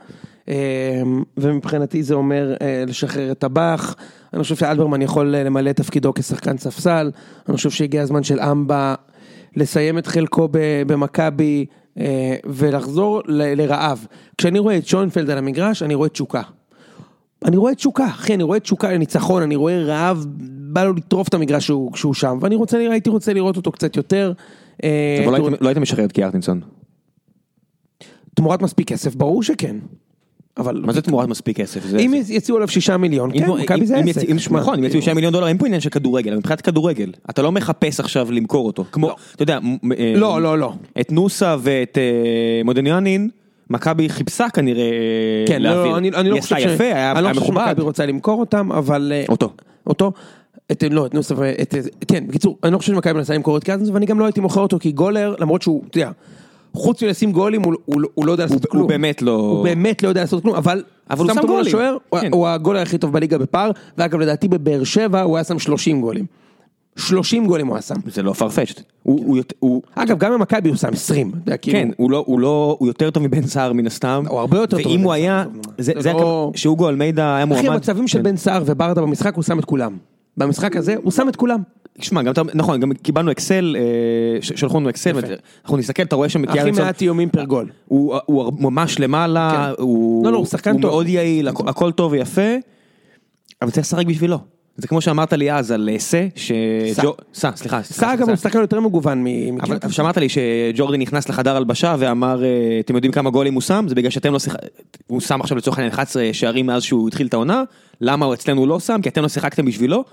B: אה, ומבחינתי זה אומר אה, לשחרר את טבח, אני חושב שאלברמן יכול אה, למלא את תפקידו כשחקן ספסל, אני חושב שהגיע הזמן של אמבה לסיים את חלקו במכבי אה, ולחזור לרעב. כשאני רואה את שוינפלד על המגרש, אני רואה תשוקה. אני רואה תשוקה, אחי, אני רואה תשוקה לניצחון, אני רואה רעב, בא לו לטרוף את המגרש שהוא, שהוא שם, ואני רוצה, הייתי רוצה לראות אותו קצת יותר. אה,
A: אבל לא הייתם- לא הייתם משחרר את קיארטינסון.
B: תמורת מספיק כסף, ברור שכן. אבל
A: מה זה תמורת מספיק כסף?
B: אם יציעו עליו שישה מיליון, כן, מכבי זה עסק.
A: נכון, אם יציעו 6 מיליון דולר, אין פה עניין של כדורגל, מבחינת כדורגל, אתה לא מחפש עכשיו למכור אותו. כמו, אתה יודע, אה,
B: לא, לא, לא.
A: את נוסה ואת אה, מודניאנין, מכבי חיפשה כנראה אה,
B: כן, לא,
A: להעביר.
B: לא, אני אני לא חושב
A: עשתה
B: ש...
A: יפה, היה
B: אני לא חושב. שמכבי רוצה למכור אותם, אבל... אה,
A: אותו.
B: אותו. את, לא, את נוסף, את, כן, בקיצור, אני לא חושב שמכבי מנסה למכור את קרטנס, ואני גם לא הייתי מוכר אותו, כי גולר, למרות שהוא, אתה יודע, חוץ מלשים גולים, הוא, הוא, הוא לא יודע לעשות
A: הוא
B: כלום.
A: באמת לא...
B: הוא באמת לא יודע לעשות כלום, אבל...
A: אבל הוא שם גולים.
B: השוער, הוא-
A: כן.
B: הוא הגולר הכי טוב בליגה בפער, ואגב, לדעתי בבאר שבע הוא היה שם 30 גולים. 30 גולים הוא היה שם.
A: זה לא farfetched. הוא, הוא, הוא,
B: אגב, גם במכבי הוא שם 20. אתה יודע, כאילו,
A: כן, הוא לא, הוא לא, הוא יותר טוב מבן סער מן הסתם.
B: הוא הרבה יותר טוב
A: ואם הוא היה, זה,
B: זה
A: זה
B: לא-
A: היה שאוגו אלמידה היה מועמד.
B: אחי, המצבים של
A: כן.
B: בן סער וברדה במשחק, הוא שם את כולם. במשחק הזה, הוא שם את כולם.
A: שמע, גם, אתה- נכון, גם קיבלנו אקסל, אה, שלחו לנו אקסל. אנחנו נסתכל, אתה רואה שם את
B: הכי מעט איומים פר גול.
A: הוא, הוא ממש למעלה,
B: כן.
A: הוא,
B: לא, לא, הוא
A: הוא. מאוד יעיל, הכ- הכל טוב ויפה, אבל צריך לשחק בשבילו. זה כמו שאמרת לי אז על אה, סה, ש...
B: סע.
A: ג'ו- סע, סליחה.
B: סער אגב הוא שחקן יותר מגוון מ-
A: אבל. שמעת לי שג'ורדי נכנס לחדר הלבשה ואמר, אה, אתם יודעים כמה גולים הוא שם? זה בגלל שאתם לא שיחקתם, הוא שם עכשיו לצורך העניין 11 שערים מאז שהוא התחיל את העונה, למה הוא אצלנו לא שם? כי אתם לא שיחקתם בשבילו?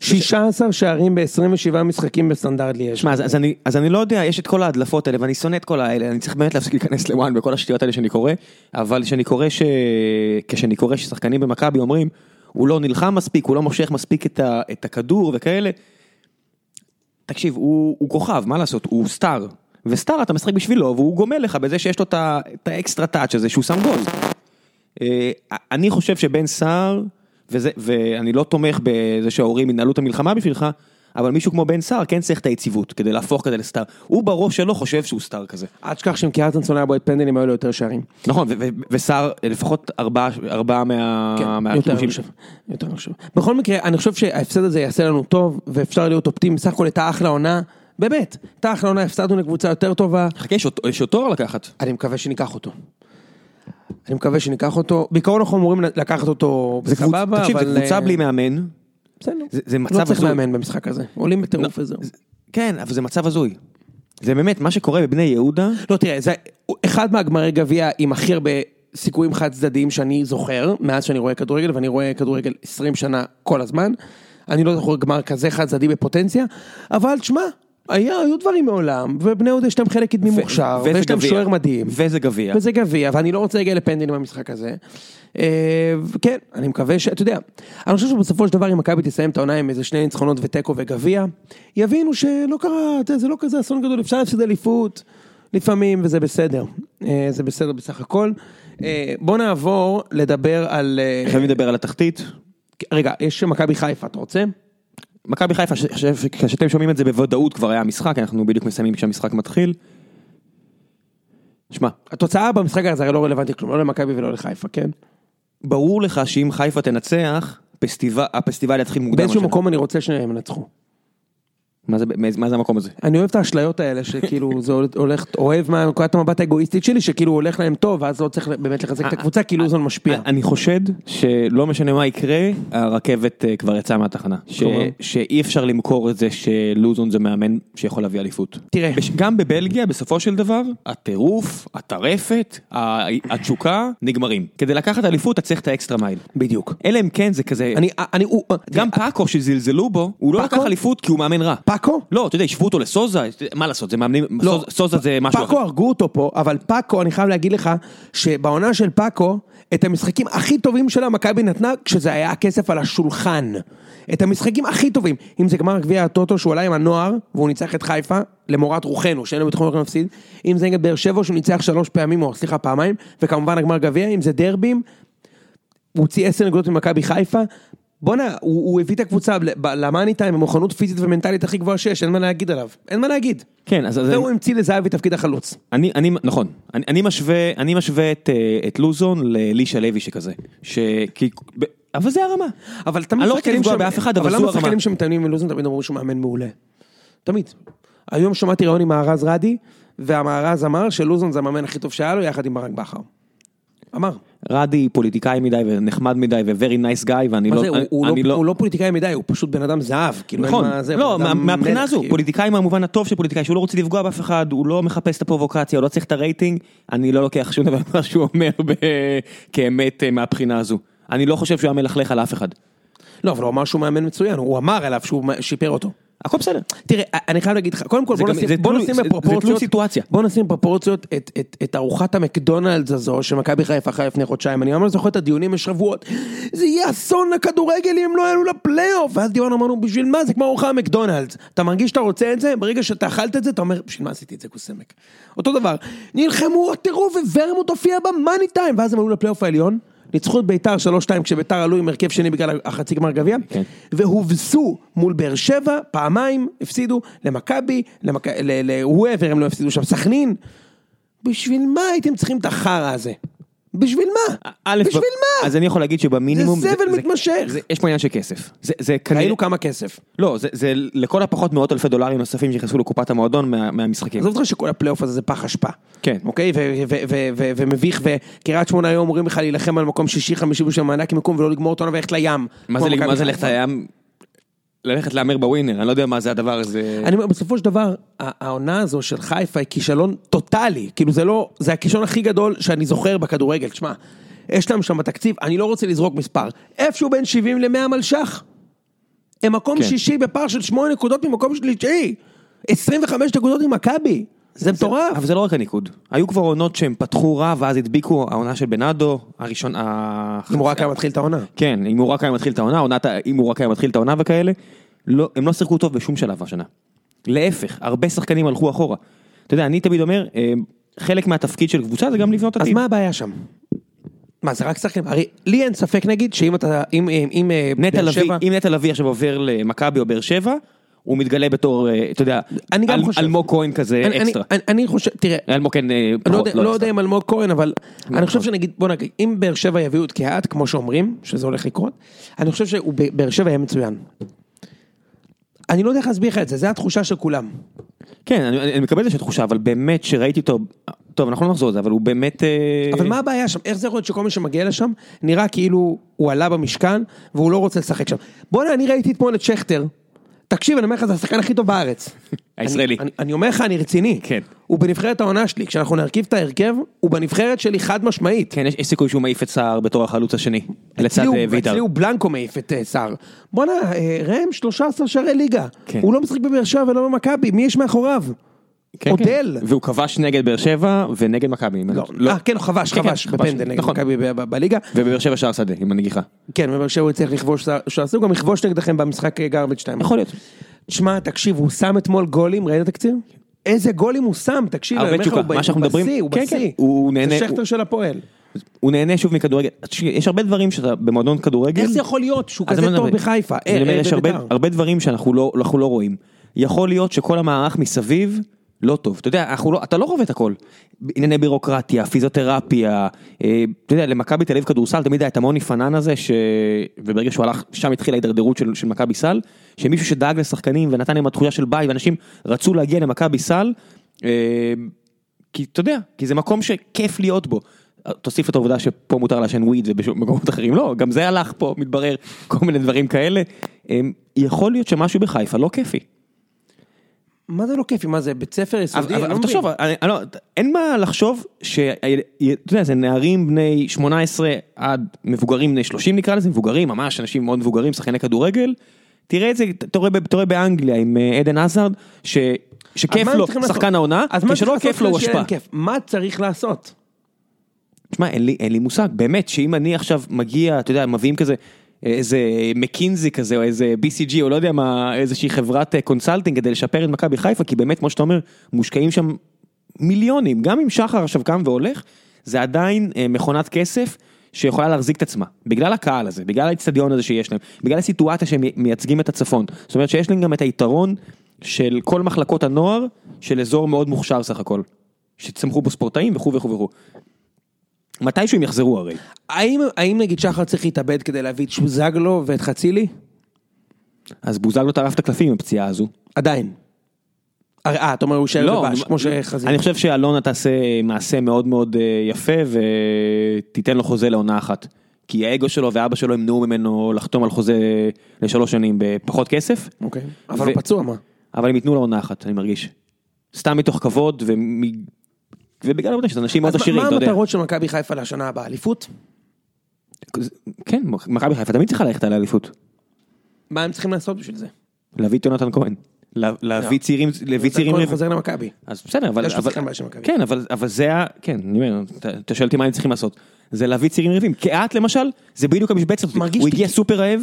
B: 16 שערים ב-27 משחקים בסטנדרט ליאש.
A: שמע, אז, אני, אז אני לא יודע, יש את כל ההדלפות האלה, ואני שונא את כל האלה, אני צריך באמת להפסיק להיכנס לוואן וכל השטויות האלה שאני קורא, אבל כשאני קורא, ש... כשאני קורא ששחקנים במכבי אומרים, הוא לא נלחם מספיק, הוא לא מושך מספיק את, ה... את הכדור וכאלה, תקשיב, הוא, הוא כוכב, מה לעשות, הוא סטאר. וסטאר אתה משחק בשבילו, והוא גומל לך בזה שיש לו את האקסטרה טאץ' הזה שהוא שם גול. אה, אני חושב שבן סער, ואני לא תומך בזה שההורים ינהלו את המלחמה בשבילך, אבל מישהו כמו בן סער כן צריך את היציבות כדי להפוך כזה לסטאר. הוא בראש שלו חושב שהוא סטאר כזה.
B: אל תשכח שאם קיארטנסון היה בועט פנדלים היו לו יותר שערים.
A: נכון, וסער לפחות ארבעה ארבעה מה...
B: כן, יותר אני חושב. בכל מקרה, אני חושב שההפסד הזה יעשה לנו טוב, ואפשר להיות אופטימי, בסך הכל הייתה אחלה עונה, באמת, הייתה אחלה עונה, הפסדנו לקבוצה יותר טובה,
A: חכה, יש אותו לקחת.
B: אני מקווה שניקח אותו. אני מקווה שניקח אותו, בעיקרון אנחנו אמורים לקחת אותו בסבבה,
A: תקשיב,
B: אבל...
A: זה קבוצה
B: אה,
A: בלי מאמן.
B: בסדר,
A: זה- זה מצב
B: לא צריך
A: הזוי.
B: מאמן במשחק הזה, עולים בטירוף וזהו.
A: כן, אבל זה מצב הזוי. זה באמת, מה שקורה בבני יהודה,
B: לא, תראה, זה אחד מהגמרי גביע עם הכי הרבה סיכויים חד צדדיים שאני זוכר, מאז שאני רואה כדורגל, ואני רואה כדורגל 20 שנה כל הזמן. אני לא זוכר גמר כזה חד צדדי בפוטנציה, אבל תשמע, היו דברים מעולם, ובני יהודה יש להם חלק קדמי מוכשר, ויש להם. שוער מדהים.
A: וזה גביע.
B: וזה גביע, ואני לא רוצה להגיע לפנדלים במשחק הזה. אה, כן, אני מקווה ש... אתה יודע, אני חושב שבסופו של דבר אם מכבי תסיים את העונה עם איזה שני ניצחונות ותיקו וגביע, יבינו שלא קרה, זה לא כזה אסון גדול, אפשר להפסיד אליפות לפעמים, וזה בסדר. אה, זה בסדר בסך הכל. אה, בוא נעבור לדבר על...
A: חייבים לדבר על התחתית.
B: רגע, יש מכבי חיפה, אתה רוצה?
A: מכבי חיפה, כשאתם שומעים את זה בוודאות כבר היה משחק, אנחנו בדיוק מסיימים כשהמשחק מתחיל. שמע,
B: התוצאה במשחק הזה הרי לא רלוונטי כלום, לא למכבי ולא לחיפה, כן?
A: ברור לך שאם חיפה תנצח, פסטיבל, הפסטיבל יתחיל מוקדם.
B: באיזשהו. מקום אני רוצה שהם ינצחו.
A: מה זה, מה זה המקום הזה?
B: אני אוהב את האשליות האלה שכאילו זה הולך, אוהב מנקודת המבט האגואיסטית שלי שכאילו הולך להם טוב ואז לא צריך באמת לחזק את הקבוצה כי לוזון משפיע.
A: אני חושד שלא משנה מה יקרה, הרכבת אה, כבר יצאה מהתחנה. שאי אפשר למכור את זה שלוזון זה מאמן שיכול להביא אליפות.
B: תראה.
A: גם בבלגיה בסופו של דבר, הטירוף, הטרפת, התשוקה, נגמרים. כדי לקחת אליפות אתה צריך את ה extra mile.
B: בדיוק.
A: אלא אם כן זה כזה, גם פאקו שזלזלו בו, הוא לא? לקח אליפות כי הוא מאמן רע.
B: פאקו?
A: לא, אתה יודע, השוו אותו לסוזה, מה לעשות, זה מאמנים,
B: לא.
A: סוזה- זה משהו אחר.
B: פאקו הרגו אותו פה, אבל פאקו, אני חייב להגיד לך, שבעונה של פאקו, את המשחקים הכי טובים שלה מכבי נתנה כשזה היה הכסף על השולחן. את המשחקים הכי טובים, אם זה גמר גביע הטוטו שהוא עלה עם הנוער, והוא ניצח את חיפה, למורת רוחנו, שאין לו ביטחון הולכים להפסיד, אם זה נגד באר שבע שהוא ניצח שלוש פעמים, או סליחה פעמיים, וכמובן הגמר גביע, אם זה דרבים, הוא הוציא עשר נקודות ממכבי חיפה, בואנה, הוא, הוא הביא את הקבוצה למאני טיים במוכנות פיזית ומנטלית הכי גבוהה שיש, אין מה להגיד עליו, אין מה להגיד.
A: כן, אז...
B: והוא המציא לזהבי תפקיד החלוץ.
A: אני, אני, נכון, אני, אני משווה, אני משווה את, אה, את לוזון לאלישע לוי שכזה, ש... כי, ב- אבל זה הרמה.
B: אבל תמיד
A: אני לא רוצה
B: שחקנים
A: לפגוע
B: שם-
A: באף אחד, אבל זו
B: למה
A: הרמה.
B: שחקנים שמתאמנים עם לוזון תמיד אמרו שהוא מאמן מעולה? תמיד. היום שמעתי ראיון עם מארז רדי, והמארז אמר שלוזון זה המאמן הכי טוב שהיה לו, יחד עם ברק בכר. אמר.
A: רדי פוליטיקאי מדי ונחמד מדי ו-very nice guy ואני
B: מה
A: לא...
B: זה, הוא- הוא
A: אני
B: לא- הוא לא פוליטיקאי מדי, הוא פשוט בן אדם זהב. כאילו,
A: נכון,
B: מה זה,
A: לא, מה- מהבחינה הזו,
B: כאילו.
A: פוליטיקאי מהמובן הטוב של פוליטיקאי, שהוא לא רוצה לפגוע באף אחד, הוא לא מחפש את הפרובוקציה, הוא לא צריך את הרייטינג, אני לא לוקח שום דבר ממה *laughs* שהוא אומר ב- כאמת אה, מהבחינה הזו. אני לא חושב שהוא היה מלכלך על אף אחד.
B: לא, אבל הוא אמר שהוא מאמן מצוין, הוא אמר עליו שהוא שיפר אותו.
A: הכל בסדר.
B: תראה, אני חייב להגיד לך, קודם כל בוא נשים, נשים
A: זה- תלוי
B: בפרופורציות,
A: סיטואציה.
B: בוא נשים בפרופורציות את, ארוחת המקדונלדס הזו שמכבי חיפה אחרי לפני חודשיים, אני ממש זוכר את הדיונים בשבועות, זה יהיה אסון לכדורגל אם הם לא יעלו לפלייאוף, ואז דיברנו אמרנו בשביל מה? זה כמו ארוחה מקדונלדס, אתה מרגיש שאתה רוצה את זה, ברגע שאתה אכלת את זה אתה אומר בשביל מה עשיתי את זה קוסמק, אותו דבר, נלחמו הטירוף וורמוט הופיע במאני טיים, ואז הם עלו לפלייאוף העליון, ניצחו את ביתר 3-2 כשביתר עלו עם הרכב שני בגלל החצי גמר גביע,
A: כן.
B: והובסו מול באר שבע, פעמיים הפסידו למכבי, למכ... ל- ל-whoever הם לא הפסידו שם, סכנין. בשביל מה הייתם צריכים את החרא הזה? בשביל מה?
A: א',
B: בשביל
A: ב-
B: מה?
A: אז אני יכול להגיד שבמינימום...
B: זה סבל מתמשך.
A: זה- יש פה עניין של כסף. זה- זה כנראה...
B: ראינו כמה כסף.
A: לא, זה- זה לכל הפחות מאות אלפי דולרים נוספים שנכנסו לקופת המועדון מה- מהמשחקים.
B: עזוב אותך שכל הפלייאוף הזה זה פח אשפה.
A: כן.
B: אוקיי? ומביך, וקריית שמונה היום אמורים לך להילחם על מקום שישי, חמישי בשביל מענק מיקום ולא לגמור אותו וללכת לים.
A: מה זה ללכת. לים? ללכת להמר בווינר, אני לא יודע מה זה הדבר הזה.
B: אני אומר, בסופו של דבר, העונה הזו של חיפה היא כישלון טוטאלי, כאילו זה לא, זה הכישלון הכי גדול שאני זוכר בכדורגל, תשמע, יש להם שם בתקציב, אני לא רוצה לזרוק מספר, איפשהו בין 70 ל-100 מלש"ח. הם מקום
A: כן.
B: שישי בפער של 8 נקודות ממקום שלישי, 25 נקודות עם מכבי, זה מטורף.
A: אבל זה לא רק הניקוד. היו כבר עונות שהם פתחו רע ואז הדביקו העונה של בנאדו, הראשון.
B: אם הוא רק היה מתחיל את העונה.
A: כן, אם הוא רק היה מתחיל את העונה, עונת אם הוא רק היה מתחיל את העונה וכאלה, לא, הם לא שיחקו טוב בשום שלב השנה. להפך, הרבה שחקנים הלכו אחורה. אתה יודע, אני תמיד אומר, אה, חלק מהתפקיד של קבוצה זה גם לבנות
B: אז
A: עתיד.
B: מה הבעיה שם? מה, זה רק שחקנים? הרי לי אין ספק נגיד שאם אתה, אם, אם, אם אה,
A: אם נטע לביא עכשיו עובר למכבי או באר שבע, הוא מתגלה בתור, אה, אתה יודע. אלמוג כהן כזה אקסטרה.
B: אני, חושב, תראה,
A: אלמוג כהן אה,
B: לא יודע, לא יודע. אם אלמוג כהן, אבל אני חושב שנגיד, בוא נגיד, אם באר שבע יביאו את קהת, כמו שאומרים, שזה הולך לקרות, אני חושב שבאר שבע יהיה מצוין. אני לא יודע איך להסביר לך את זה, זה התחושה של כולם.
A: כן, אני, אני מקבל את זה תחושה, אבל באמת שראיתי אותו, טוב, אנחנו לא נחזור לזה, אבל הוא באמת... אה,
B: אבל מה הבעיה שם? איך זה יכול להיות שכל מי שמגיע לשם, נראה כאילו הוא עלה במשכן, והוא לא רוצה לשחק שם. בוא'נה, אני ראיתי אתמול את שכטר. תקשיב, אני אומר לך, זה השחקן הכי טוב בארץ. *laughs*
A: הישראלי.
B: אני, אומר לך, אני רציני.
A: כן.
B: הוא בנבחרת העונה שלי, כשאנחנו נרכיב את ההרכב, הוא בנבחרת שלי חד משמעית.
A: כן, יש, יש סיכוי שהוא מעיף את סער בתור החלוץ השני, לצד אה, ויטר.
B: אצלי הוא בלנקו מעיף את אה, סער. בואנה, אה, ראם 13 שערי ליגה.
A: כן.
B: הוא לא משחק בבאר שבע ולא במכבי, מי יש מאחוריו?
A: כן,
B: אודל.
A: כן. והוא כבש נגד באר שבע ונגד מכבי. אני
B: לא, אה, כן, הוא חבש,
A: כן, כן,
B: חבש,
A: חבש,
B: בפנדל נגד
A: נכון.
B: מכבי בליגה.
A: ובבאר שבע שער שדה, עם הנגיחה.
B: כן, בבאר שבע הוא הצליח לכבוש, שעשו גם לכבוש נגדכם במשחק גרבג' 2.
A: יכול להיות.
B: שמע, תקשיב, הוא שם אתמול גולים, ראית את התקציר? איזה גולים הוא שם, תקשיב,
A: הרבה תשוקה,
B: הוא
A: מה שאנחנו
B: הוא
A: מדברים-
B: הוא
A: כן,
B: בשיא.
A: כן, הוא נהנה,
B: זה שכטר
A: הוא-
B: של הפועל.
A: הוא נהנה שוב מכדורגל. תשמע, יש הרבה דברים שאתה במועדון כדורגל.
B: איך זה יכול להיות שהוא כזה טוב בחיפה? אה,
A: יש הרבה,
B: בבית"ר.
A: הרבה דברים שאנחנו לא, לא רואים. יכול להיות שכל המערך מסביב לא טוב. אתה יודע, לא, אתה לא רואה את הכל. ענייני בירוקרטיה, פיזיותרפיה, אה, אתה יודע, למכבי תל אביב כדורסל תמיד היה את המוני פנן הזה, ש... וברגע שהוא הלך, שם התחילה ההידרדרות של, של מכבי סל, שמישהו שדאג לשחקנים ונתן להם תחושה של בית, ואנשים רצו להגיע למכבי סל, אה, כי אתה יודע, כי זה מקום שכיף להיות בו. תוסיף את העובדה שפה מותר לעשן וויד ובמקומות אחרים לא, גם זה הלך פה, מתברר, כל מיני דברים כאלה. אמ, יכול להיות שמשהו בחיפה לא כיפי.
B: מה זה לא כיפי? מה זה, בית ספר יסודי?
A: אבל. תחשוב, אני- אני לא- אין מה לחשוב ש... אתה יודע, זה נערים בני 18 עד מבוגרים בני 30 נקרא לזה, מבוגרים, ממש אנשים מאוד מבוגרים, שחקני כדורגל. תראה את זה, אתה רואה באנגליה עם אה, עדן
B: אז
A: שכיף לו? שחקן העונה,
B: אז מה
A: כשלא כיף לו הוא
B: כיף? מה צריך לעשות?
A: תשמע, אין לי מושג, באמת, שאם אני עכשיו מגיע, אתה יודע, מביאים כזה, איזה מקינזי כזה, או איזה BCG, או לא יודע מה, איזושהי חברת אה, consulting כדי לשפר את מכבי חיפה, כי באמת, כמו שאתה אומר, מושקעים שם מיליונים, גם אם שחר עכשיו קם והולך, זה עדיין אה, מכונת כסף שיכולה להחזיק את עצמה, בגלל הקהל הזה, בגלל האצטדיון הזה שיש להם, בגלל הסיטואציה שהם מייצגים את הצפון, זאת אומרת שיש להם גם את היתרון של כל מחלקות הנוער, של אזור מאוד מוכשר סך הכל, שצמחו בו ספורטאים וכו' וכו' וכו'. מתישהו הם יחזרו הרי.
B: האם, האם נגיד שחר צריך להתאבד כדי להביא את שוזגלו ואת חצילי?
A: אז בוזגלו טרף את הקלפים עם הפציעה הזו.
B: עדיין. אה, אתה אומר הוא יישאר בבש, כמו שחזיר.
A: אני חושב שאלונה תעשה מעשה מאוד מאוד אה, יפה ותיתן לו חוזה לעונה אחת. כי האגו שלו ואבא שלו ימנעו ממנו לחתום על חוזה לשלוש שנים בפחות כסף,
B: אוקיי. אבל הוא פצוע מה?
A: אבל הם ייתנו לו עונה אחת, אני מרגיש. סתם מתוך כבוד ומ... ובגלל העובדה שזה אנשים מאוד עשירים,
B: מה
A: אתה יודע.
B: המטרות של מכבי חיפה לשנה הבאה? אליפות?
A: כן, מכבי חיפה תמיד צריכה ללכת על האליפות.
B: מה הם צריכים לעשות בשביל זה?
A: להביא את יונתן כהן. לה- להביא צעירים, להביא צעירים
B: כהן
A: רב-
B: חוזר למכבי.
A: אז בסדר, אבל... כן, אבל, זה ה... כן, אתה, שואל אותי מה הם צריכים לעשות. זה להביא צעירים רעבים. קהת למשל, זה בדיוק המשבצת הוא הגיע סופר רעב.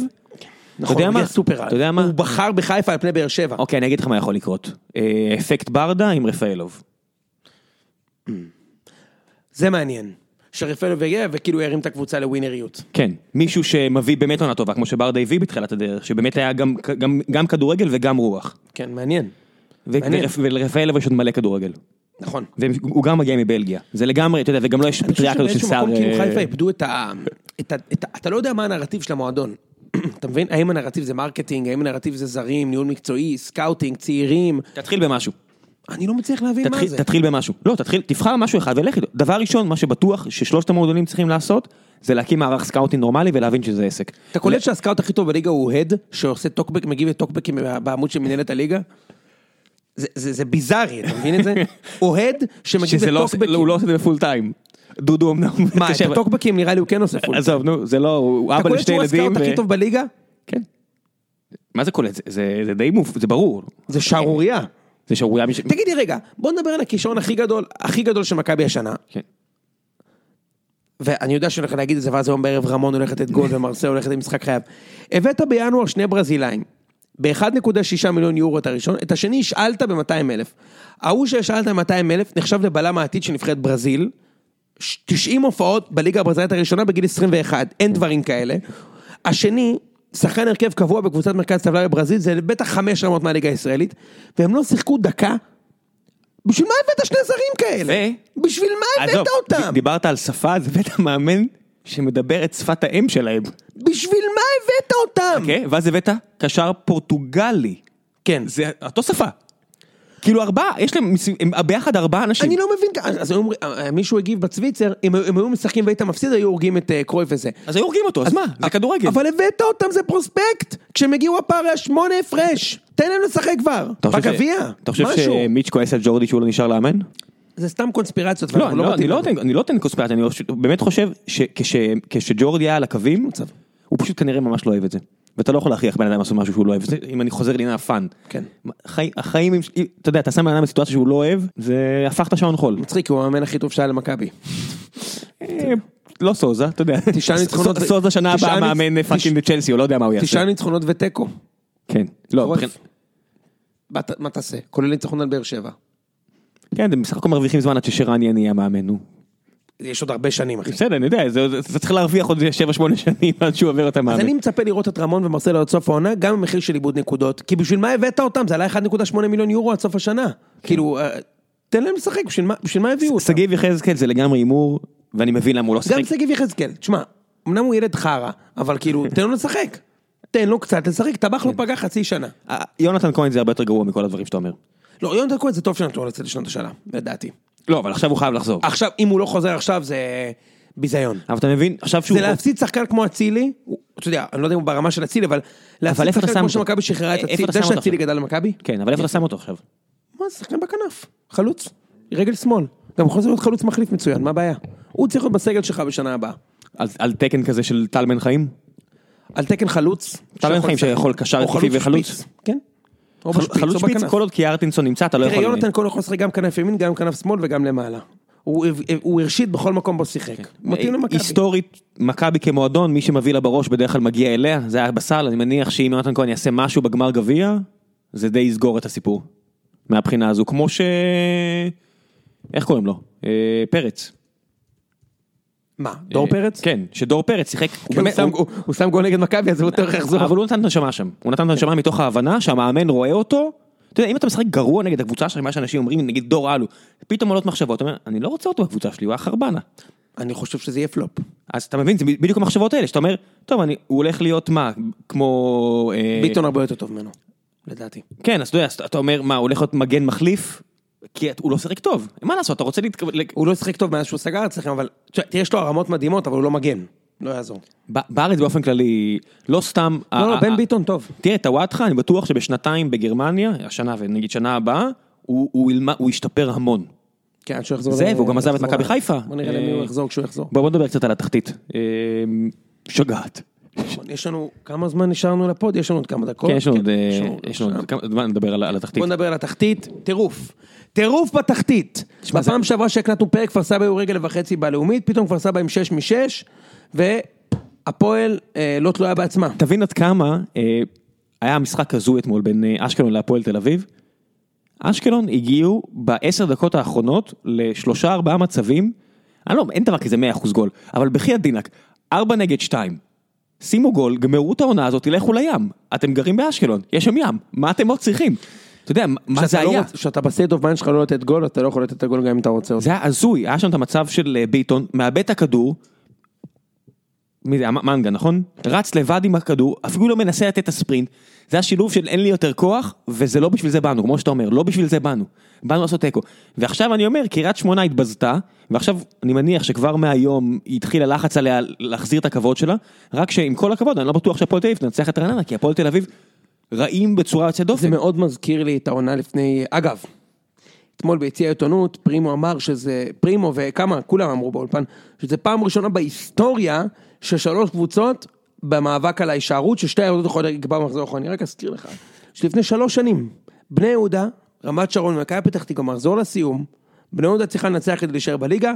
B: נכון, הוא
A: מה?
B: הגיע סופר רע.
A: אתה יודע מה?
B: הוא בחר בחיפה על פני באר שבע.
A: אוקיי, אני אגיד לך מה יכול לקרות. אה, אפקט ברדה עם רפאלוב.
B: זה מעניין. שרפלו יגיע וכאילו ירים את הקבוצה לווינריות.
A: כן, מישהו שמביא באמת עונה טובה, כמו שברדה הביא בתחילת הדרך, שבאמת היה גם, גם, גם כדורגל וגם רוח.
B: כן, מעניין.
A: ולרפאלוב יש עוד מלא כדורגל.
B: נכון.
A: והוא גם מגיע מבלגיה. זה לגמרי, אתה יודע, וגם לא יש
B: אני חושב
A: פטריה כזאת של
B: שבאיזשהו
A: שר...
B: מקום כאילו
A: אה,
B: חיפה איבדו. את ה... אתה לא יודע מה הנרטיב של המועדון. *clears throat* אתה מבין? האם הנרטיב זה marketing, האם הנרטיב זה זרים, ניהול מקצועי, scouting, צעירים.
A: תתחיל במשהו.
B: אני לא מצליח להבין מה
A: תתחיל,
B: זה.
A: תתחיל במשהו. לא, תתחיל, תבחר משהו אחד ולך איתו. דבר ראשון, מה שבטוח ששלושת המועדונים צריכים לעשות, זה להקים מערך scouting נורמלי ולהבין שזה עסק.
B: אתה קולט שה scout הכי טוב בליגה הוא אוהד, שעושה טוקבק, מגיב לטוקבקים בעמוד של מנהלת הליגה? זה- זה זה ביזארי, אתה מבין את זה? *laughs* אוהד שמגיב
A: לא,
B: לטוקבקים.
A: הוא לא עושה את זה ב full time. דודו אמנם
B: מה, את הטוקבקים נראה לי הוא כן עושה פול.
A: עזוב, נו, זה לא, הוא
B: אתה
A: אבא
B: קולט
A: לשתי
B: שהוא
A: ילדים.
B: הסקאוט הכי טוב בליגה?
A: כן. מה זה קולט? זה די מוף, זה ברור.
B: זה שערורייה.
A: זה שערורייה. מש-
B: תגידי רגע, בוא נדבר על הכישרון הכי גדול, הכי גדול של מכבי השנה.
A: כן.
B: ואני יודע שאני הולך להגיד את זה, ואז היום בערב רמון הולך לתת גול ומרסל הולך לתת משחק חייו. הבאת בינואר שני ברזילאים. ב-1.6 מיליון יורו את הראשון, את השני השאלת ב-200 אלף. ההוא שהשאלת ב-200 אלף נחשב לבלם העתיד של נבחרת ברזיל, ש- 90 הופעות בליגה הברזילאית הראשונה בגיל 21, אין דברים כאלה. השני, שחקן הרכב קבוע בקבוצת מרכז טבלה בברזיל, זה בטח חמש רמות מהליגה הישראלית, והם לא שיחקו דקה. בשביל מה הבאת שני זרים כאלה? בשביל מה הבאת
A: עזוב,
B: אותם?
A: דיברת על שפה, אז הבאת מאמן שמדבר את שפת האם שלהם.
B: בשביל מה הבאת אותם?
A: כן, ואז הבאת קשר פורטוגלי.
B: כן.
A: זה אותו שפה. כאילו ארבעה, יש להם, הם ביחד ארבעה אנשים.
B: אני לא מבין, אז היו אומרים- מישהו הגיב בצוויצר, אם הם היו משחקים והיית מפסיד, היו הורגים את אה, קרויף וזה.
A: אז היו הורגים אותו, אז מה? זה כדורגל.
B: אבל הבאת אותם, זה פרוספקט. כשהם הגיעו הפער היה שמונה הפרש. תן להם לשחק כבר. בגביע.
A: אתה חושב. שמיץ' כועס על ג'ורדי שהוא לא נשאר לאמן?
B: זה סתם קונספירציות.
A: לא, אני לא- אני לא. נותן- אני לא נותן קונספירציה, אני באמת חושב שכשג'ורדי היה על הקווים, הוא פשוט כנראה ממש לא אוהב את זה. ואתה לא יכול להכריח בן אדם לעשות משהו שהוא לא אוהב, אם אני חוזר לעניין ה fun.
B: כן.
A: החיים- החיים, אתה יודע, אתה שם בן אדם בסיטואציה שהוא לא אוהב, זה הפך את השעון חול.
B: מצחיק, הוא המאמן הכי טוב שהיה למכבי.
A: אה, לא סוזה, אתה יודע.
B: תשעה ניצחונות
A: סוזה שנה
B: תשעה
A: הבאה מאמן fucking צ'לסי, הוא לא יודע מה הוא
B: תשעה
A: יעשה.
B: ניצחונות ותיקו.
A: כן. לא,
B: מה תעשה? כולל ניצחון על באר שבע.
A: כן, הם בסך הכל מרוויחים זמן עד ששרן יהיה המאמן, נו.
B: יש עוד הרבה שנים, אחי.
A: בסדר, אני יודע, זה- זה- אתה צריך להרוויח עוד 7-8 שנים עד שהוא עובר את
B: אז
A: המאמן.
B: אני מצפה לראות את רמון ומרסלו עד סוף העונה, גם במחיר של איבוד נקודות, כי בשביל מה הבאת אותם? זה עלה 1.8 מיליון יורו עד סוף השנה. כאילו, אה, תן להם לשחק, בשביל מה- בשביל מה הביאו אותם?
A: שגיב יחזקאל זה לגמרי הימור, ואני מבין למה הוא לא שיחק.
B: גם שגיב יחזקאל, תשמע, אמנם הוא ילד חרא, אבל כאילו, *laughs* תן לו לשחק. תן לו קצת לשחק, טבח לו פגע חצי שנה.
A: אה, יונתן כהן זה הרבה יותר גרוע מכל הדברים שאתה אומר.
B: לא, יונתן כהן זה טוב שנתנו לו לצאת לשנות השאלה, לדעתי.
A: לא, אבל עכשיו הוא חייב לחזור.
B: עכשיו, אם הוא לא חוזר עכשיו, זה ביזיון.
A: אבל אתה מבין, עכשיו שהוא...
B: זה להפסיד שחקן כמו אצילי, הוא- אתה יודע, אני לא יודע אם הוא ברמה של אצילי, אבל להפסיד
A: איפה אתה
B: שחקן
A: שם
B: כמו
A: אותו?
B: שמכבי שחררה את
A: איפה
B: אצילי,
A: אתה שם אותו
B: שאצילי
A: עכשיו?
B: גדל למכבי?
A: כן, אבל איפה אתה שם אותו עכשיו?
B: מה, זה שחקן בכנף, חלוץ, רגל שמאל. גם יכול להיות חלוץ מחליף מצוין, מה הבעיה? הוא צריך להיות בסגל שלך בשנה הבאה.
A: על- על תקן כזה של טל בן חיים?
B: על תקן חלוץ.
A: טל בן
B: שיכול
A: חיים
B: לשחק.
A: שיכול קשר
B: או
A: התקפי
B: חלוץ
A: וחלוץ?
B: שפיץ, כן.
A: חלוץ שפיץ. כל עוד קיארטינסון נמצא, אתה לא יכול...
B: יונתן כהן יכול לשחק גם כנף ימין, גם כנף שמאל וגם למעלה. הוא הרשיד בכל מקום בו שיחק. מתאים למכבי.
A: היסטורית, מכבי כמועדון, מי שמביא לה בראש בדרך כלל מגיע אליה, זה היה בסל, אני מניח שאם יונתן כהן יעשה משהו בגמר גביע, זה די יסגור את הסיפור. מהבחינה הזו, כמו ש... איך קוראים לו? אה, פרץ.
B: מה, דור
A: אה,
B: פרץ?
A: כן, שדור פרץ שיחק, הוא
B: הוא שם- גול נגד מכבי, אז הוא יותר יחזור.
A: אבל הוא נתן את הנשמה שם, הוא נתן את הנשמה מתוך ההבנה שהמאמן רואה אותו, אתה יודע, אם אתה משחק גרוע נגד הקבוצה שלך, מה שאנשים אומרים, נגיד דור אלו, פתאום עולות מחשבות, אתה אומר, אני לא רוצה אותו בקבוצה שלי, הוא היה חרבנה.
B: אני חושב שזה יהיה פלופ.
A: אז אתה מבין, זה בדיוק המחשבות האלה, שאתה אומר, טוב, אני, הוא הולך להיות מה, כמו... אה,
B: ביטון הרבה יותר טוב ממנו, לדעתי.
A: כן, אז אתה יודע, אתה אומר, מה, הוא הולך להיות מגן מחליף? כי הוא לא שיחק טוב, מה לעשות, אתה רוצה להתקבל...
B: הוא לא שיחק טוב מאז שהוא סגר אצלכם, אבל תראה, יש לו הרמות מדהימות, אבל הוא לא מגן. לא יעזור.
A: בארץ באופן כללי, לא סתם...
B: לא, לא, בן ביטון טוב.
A: תראה, טוואטחה, אני בטוח שבשנתיים בגרמניה, השנה ונגיד שנה הבאה, הוא, ישתפר המון.
B: כן, שהוא יחזור.
A: זה, והוא גם עזב את מכבי חיפה.
B: בוא נראה למי
A: אה,
B: הוא יחזור כשהוא יחזור.
A: בוא, נדבר קצת על התחתית. אה, שוגעת.
B: יש לנו, כמה זמן נשארנו לפוד? יש לנו עוד כמה דקות.
A: כן, יש לנו עוד... אה,
B: לנו
A: יש לנו
B: שעה.
A: עוד כמה זמן ה- על התחתית.
B: בוא נדבר על התחתית, טירוף. טירוף בתחתית.
A: תשמע,
B: בפעם שעברה שהקלטנו פרק, כפר סבא היו רגל וחצי בלאומית, פתאום כפר סבא עם 6 מ-6, והפועל אה, לא תלויה בעצמה.
A: תבין עד כמה אה, היה משחק הזוי אתמול בין אה, אשקלון להפועל תל אביב. אשקלון הגיעו בעשר דקות האחרונות לשלושה ארבעה מצבים, אני לא, אין דבר כזה 100% גול, אבל בחייאת דינאק, ארבע נגד שתיים. שימו גול, גמרו את העונה הזאת, תלכו לים. אתם גרים באשקלון, יש שם ים, מה אתם עוד צריכים? אתה יודע, מה זה
B: לא
A: היה?
B: כשאתה ב state of mind שלך לא לתת גול, אתה לא יכול לתת את הגול גם אם אתה רוצה אותו.
A: זה היה הזוי, היה שם את המצב של אה, ביטון, מאבד את הכדור, מי זה, מנגה נכון? רץ לבד עם הכדור, אפילו לא מנסה לתת את הספרינט, זה השילוב של אין לי יותר כוח, וזה לא בשביל זה באנו, כמו שאתה אומר, לא בשביל זה באנו, באנו לעשות תיקו. ועכשיו אני אומר, קריית שמונה התבזתה, ועכשיו אני מניח שכבר מהיום התחיל הלחץ עליה להחזיר את הכבוד שלה, רק שעם כל הכבוד, אני לא בטוח שהפועל תל אביב תנצח את רעננה, כי הפועל תל אביב רעים בצורה יוצאת
B: זה
A: דופן.
B: מאוד מזכיר לי את העונה לפני, אגב, אתמול ביציע העיתונות, פרימו אמר שזה, פרימו וכמה, כולם אמרו באולפן, שזה פעם ראשונה בהיסטוריה ששלוש קבוצות במאבק על ההישארות, ששתי היורדות יכולות לקבוע במחזור האחרון. אני רק אזכיר לך, שלפני שלוש שנים, בני יהודה, רמת שרון ומכבי פתח תקווה, מחזור לסיום, בני יהודה צריכה לנצח כדי להישאר בליגה,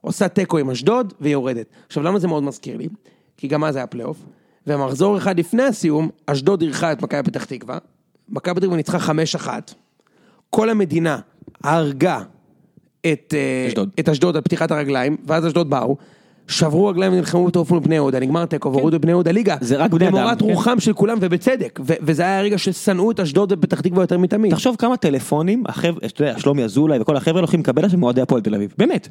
B: עושה תיקו עם אשדוד ויורדת. עכשיו למה זה מאוד מזכיר לי? כי גם אז היה פלייאוף, ומחזור אחד לפני הסיום, אשדוד אירחה את מכבי פתח תקווה, מכבי פתח תקווה ניצחה 5-1, כל המדינה הרגה את אה,
A: אשדוד.
B: את אשדוד על פתיחת הרגליים, ואז אשדוד באו, שברו רגליים ונלחמו בטרוף מול בני יהודה, נגמר תיקו והורידו את בני יהודה ליגה.
A: זה רק בני אדם,
B: למורת
A: כן.
B: רוחם של כולם ובצדק, וזה היה הרגע ששנאו את אשדוד ופתח תקווה יותר מתמיד.
A: תחשוב כמה טלפונים, החבר'ה, אתה יודע, שלומי אזולאי וכל החבר'ה הולכים לקבל עכשיו מאוהדי הפועל תל אביב, באמת.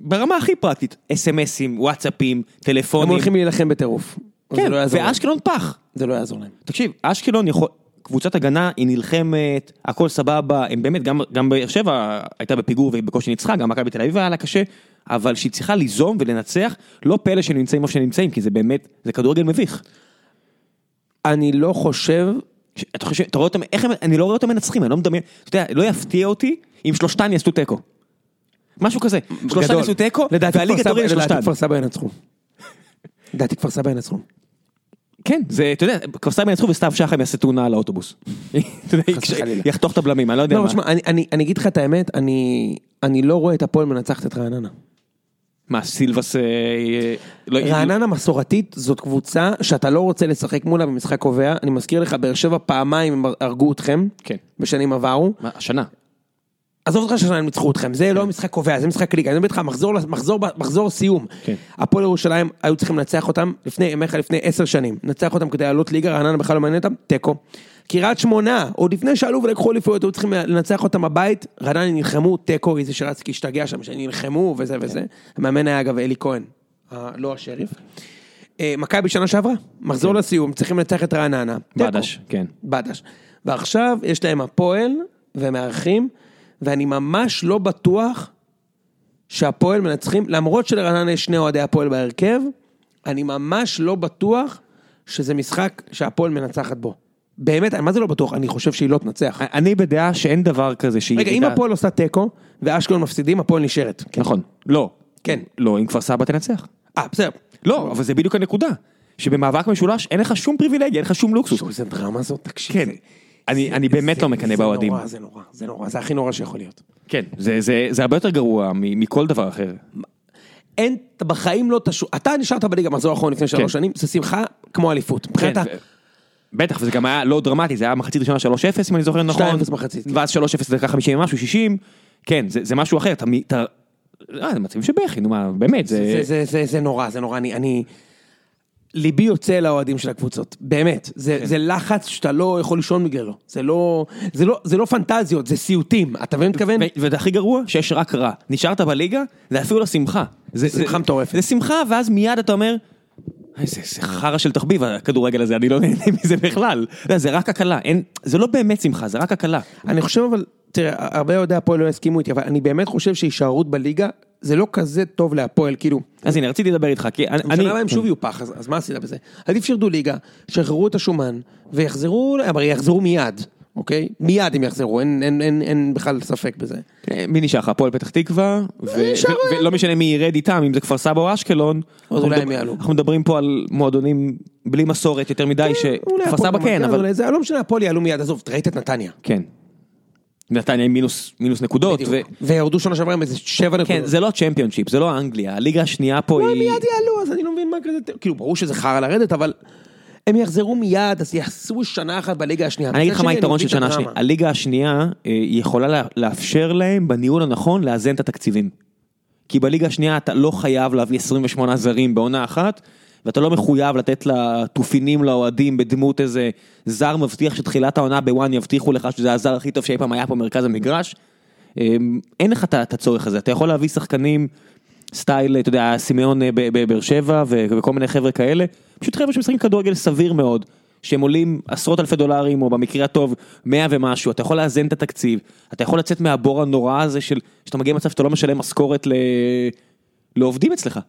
A: ברמה הכי פרקטית, אסמסים, וואטסאפים,
B: הם
A: טלפונים,
B: הולכים להילחם בטירוף.
A: כן,
B: לא.
A: ואשקלון פח.
B: זה לא יעזור להם.
A: תקשיב, אשקלון יכול, קבוצת הגנה, היא נלחמת, הכל סבבה, הם באמת, גם, גם באר שבע הייתה בפיגור ובקושי ניצחה, גם מכבי תל אביב היה לה קשה, אבל שהיא צריכה ליזום ולנצח, לא פלא שהם נמצאים איפה שהם נמצאים, כי זה באמת, זה כדורגל מביך.
B: אני לא חושב,
A: ש- אתה חושב, אתה רואה אותם, איך הם, אני לא רואה אותם מנצחים, אני לא מדמיין, אתה יודע, לא יפתיע אותי אם שלושתן יעשו תיקו. משהו כזה, שלושתן. יעשו תיקו, והליגה תוריד
B: סבא- לדעתי. כפר סבא ינצחו. *laughs* לדעתי כפר סבא ינצחו.
A: כן, זה, אתה יודע, סבא ינצחו וסתיו שחם יעשה תאונה על האוטובוס. יחתוך את הבלמים, אני לא יודע
B: לא,
A: מה.
B: אני- אגיד לך את האמת, אני לא רואה את הפועל מנצחת את רעננה.
A: מה, סילבס... אה, אה, לא-
B: רעננה מסורתית זאת קבוצה שאתה לא רוצה לשחק מולה במשחק קובע. אני מזכיר לך, באר שבע פעמיים הם הרגו אתכם.
A: כן.
B: בשנים עברו.
A: השנה.
B: עזוב אותך שהשנה הם ניצחו אתכם, זה לא משחק קובע, זה משחק ליגה, אני מדבר איתך מחזור, מחזור, מחזור סיום.
A: כן.
B: הפועל ירושלים היו צריכים לנצח אותם לפני, ימיך לפני עשר שנים, לנצח אותם כדי לעלות ליגה, רעננה בכלל לא מעניין אותם, תיקו. קריית שמונה, עוד לפני שעלו ולקחו אליפויות, היו צריכים לנצח אותם בבית, רעננה נלחמו, תיקו, איזה שרצקי השתגע שם, שנלחמו וזה וזה. המאמן היה אגב אלי כהן, לא השריף. אה, מכבי שנה שעברה, מחזור לסיום, צריכים לנצח את רעננה.
A: בדש, כן.
B: בדש. ועכשיו יש להם הפועל ומארחים, ואני ממש לא בטוח שהפועל מנצחים, למרות שלרעננה יש שני אוהדי הפועל בהרכב, אני ממש לא בטוח שזה משחק שהפועל מנצחת בו. באמת, מה זה לא בטוח? אני חושב שהיא לא תנצח.
A: אני בדעה שאין דבר כזה שהיא...
B: רגע, אם הפועל עושה תיקו, ואשקלון מפסידים, הפועל נשארת.
A: נכון. לא.
B: כן.
A: לא, אם כפר סבא תנצח.
B: אה, בסדר.
A: לא, אבל זה בדיוק הנקודה. שבמאבק משולש אין לך שום פריבילגיה, אין לך שום לוקסוס.
B: איזה דרמה זאת, תקשיב.
A: כן. אני, באמת לא מקנא באוהדים.
B: נורא, זה נורא, זה נורא, זה הכי נורא שיכול להיות.
A: כן. זה, זה, זה הרבה יותר גרוע מכל דבר אחר.
B: אין, בחיים לא תשו... אתה נשארת בליגה מחזור האחרון לפני שלוש שנים, זה שמחה כמו אליפות.
A: כן, בטח, וזה גם היה לא דרמטי, זה היה מחצית ראשונה 3-0 אם אני זוכר נכון.
B: 2-0 מחצית, כן.
A: ואז 3-0 דקה 50 ומשהו, 60. כן, זה, זה משהו אחר, אתה... אה, זה מצבים שבכי, נו מה, באמת, זה...
B: זה, זה, זה, זה נורא, זה נורא, אני, אני... ליבי יוצא לאוהדים של הקבוצות, באמת, זה, זה לחץ שאתה לא יכול לישון בגללו, זה לא, זה לא, זה לא פנטזיות, זה סיוטים, אתה מבין מה מתכוון?
A: וזה הכי גרוע, שיש רק רע. נשארת בליגה, זה אפילו לא שמחה. זה,
B: שמחה מטורפת.
A: זה שמחה, ואז מיד אתה אומר, איזה זה חרא של תחביב הכדורגל הזה, אני לא נהנה *laughs* מזה בכלל. זה רק הקלה, זה לא באמת שמחה, זה רק הקלה.
B: אני חושב אבל, תראה, הרבה אוהדי הפועל לא יסכימו איתי, אבל אני באמת חושב שהישארות בליגה, זה לא כזה טוב להפועל, כאילו,
A: אז הנה, רציתי לדבר איתך, כי אני...
B: בשנה הבאה הם שוב יהיו פח, אז, אז מה עשית בזה? עדיף שירדו ליגה, שחררו את השומן, ויחזרו, אבל יחזרו מיד, אוקיי? מיד הם יחזרו, אין, אין, אין, אין בכלל ספק בזה.
A: אה, מי נשאר לך? הפועל פתח תקווה, ו-
B: נשאר,
A: ו- ולא משנה מי ירד איתם, אם זה כפר סבא או אשקלון. אנחנו
B: אולי הם יעלו.
A: אנחנו מדברים פה על מועדונים בלי מסורת יותר מדי,
B: אולי
A: שכפר סבא כן,
B: גן,
A: אבל...
B: זה לא משנה, הפועל יעלו מיד, עזוב, ראית את נתניה.
A: כן. נתניה עם מינוס מינוס נקודות, ו-.
B: וירדו שנה שעברה עם איזה שבע
A: כן,
B: נקודות.
A: זה לא צ'מפיונשיפ, זה לא אנגליה, הליגה השנייה פה
B: לא,
A: היא...
B: מיד יעלו, אז אני לא מבין מה כזה, כאילו, ברור שזה חרא לרדת, אבל הם יחזרו מיד, אז יעשו שנה אחת בליגה השנייה.
A: אני אגיד לך מה היתרון של שנה. שנייה, הליגה השנייה אה, יכולה לה- לאפשר להם בניהול הנכון לאזן את התקציבים. כי בליגה השנייה אתה לא חייב להביא 28 זרים בעונה אחת, ואתה לא מחויב לתת לתופינים לאוהדים בדמות איזה זר מבטיח שתחילת העונה בוואן יבטיחו לך שזה הזר הכי טוב שאי פעם היה פה במרכז המגרש. אה, אין לך את הצורך הזה, אתה יכול להביא שחקנים סטייל, אתה יודע, סימיון אה, בבאר שבע וכל מיני חבר'ה כאלה, פשוט חבר'ה שמשחקים כדורגל סביר מאוד, שהם עולים עשרות אלפי דולרים, או במקרה הטוב, מאה ומשהו, אתה יכול לאזן את התקציב, אתה יכול לצאת מהבור הנורא הזה של, שאתה מגיע למצב שאתה לא משלם משכורת ל... לעובדים אצלך.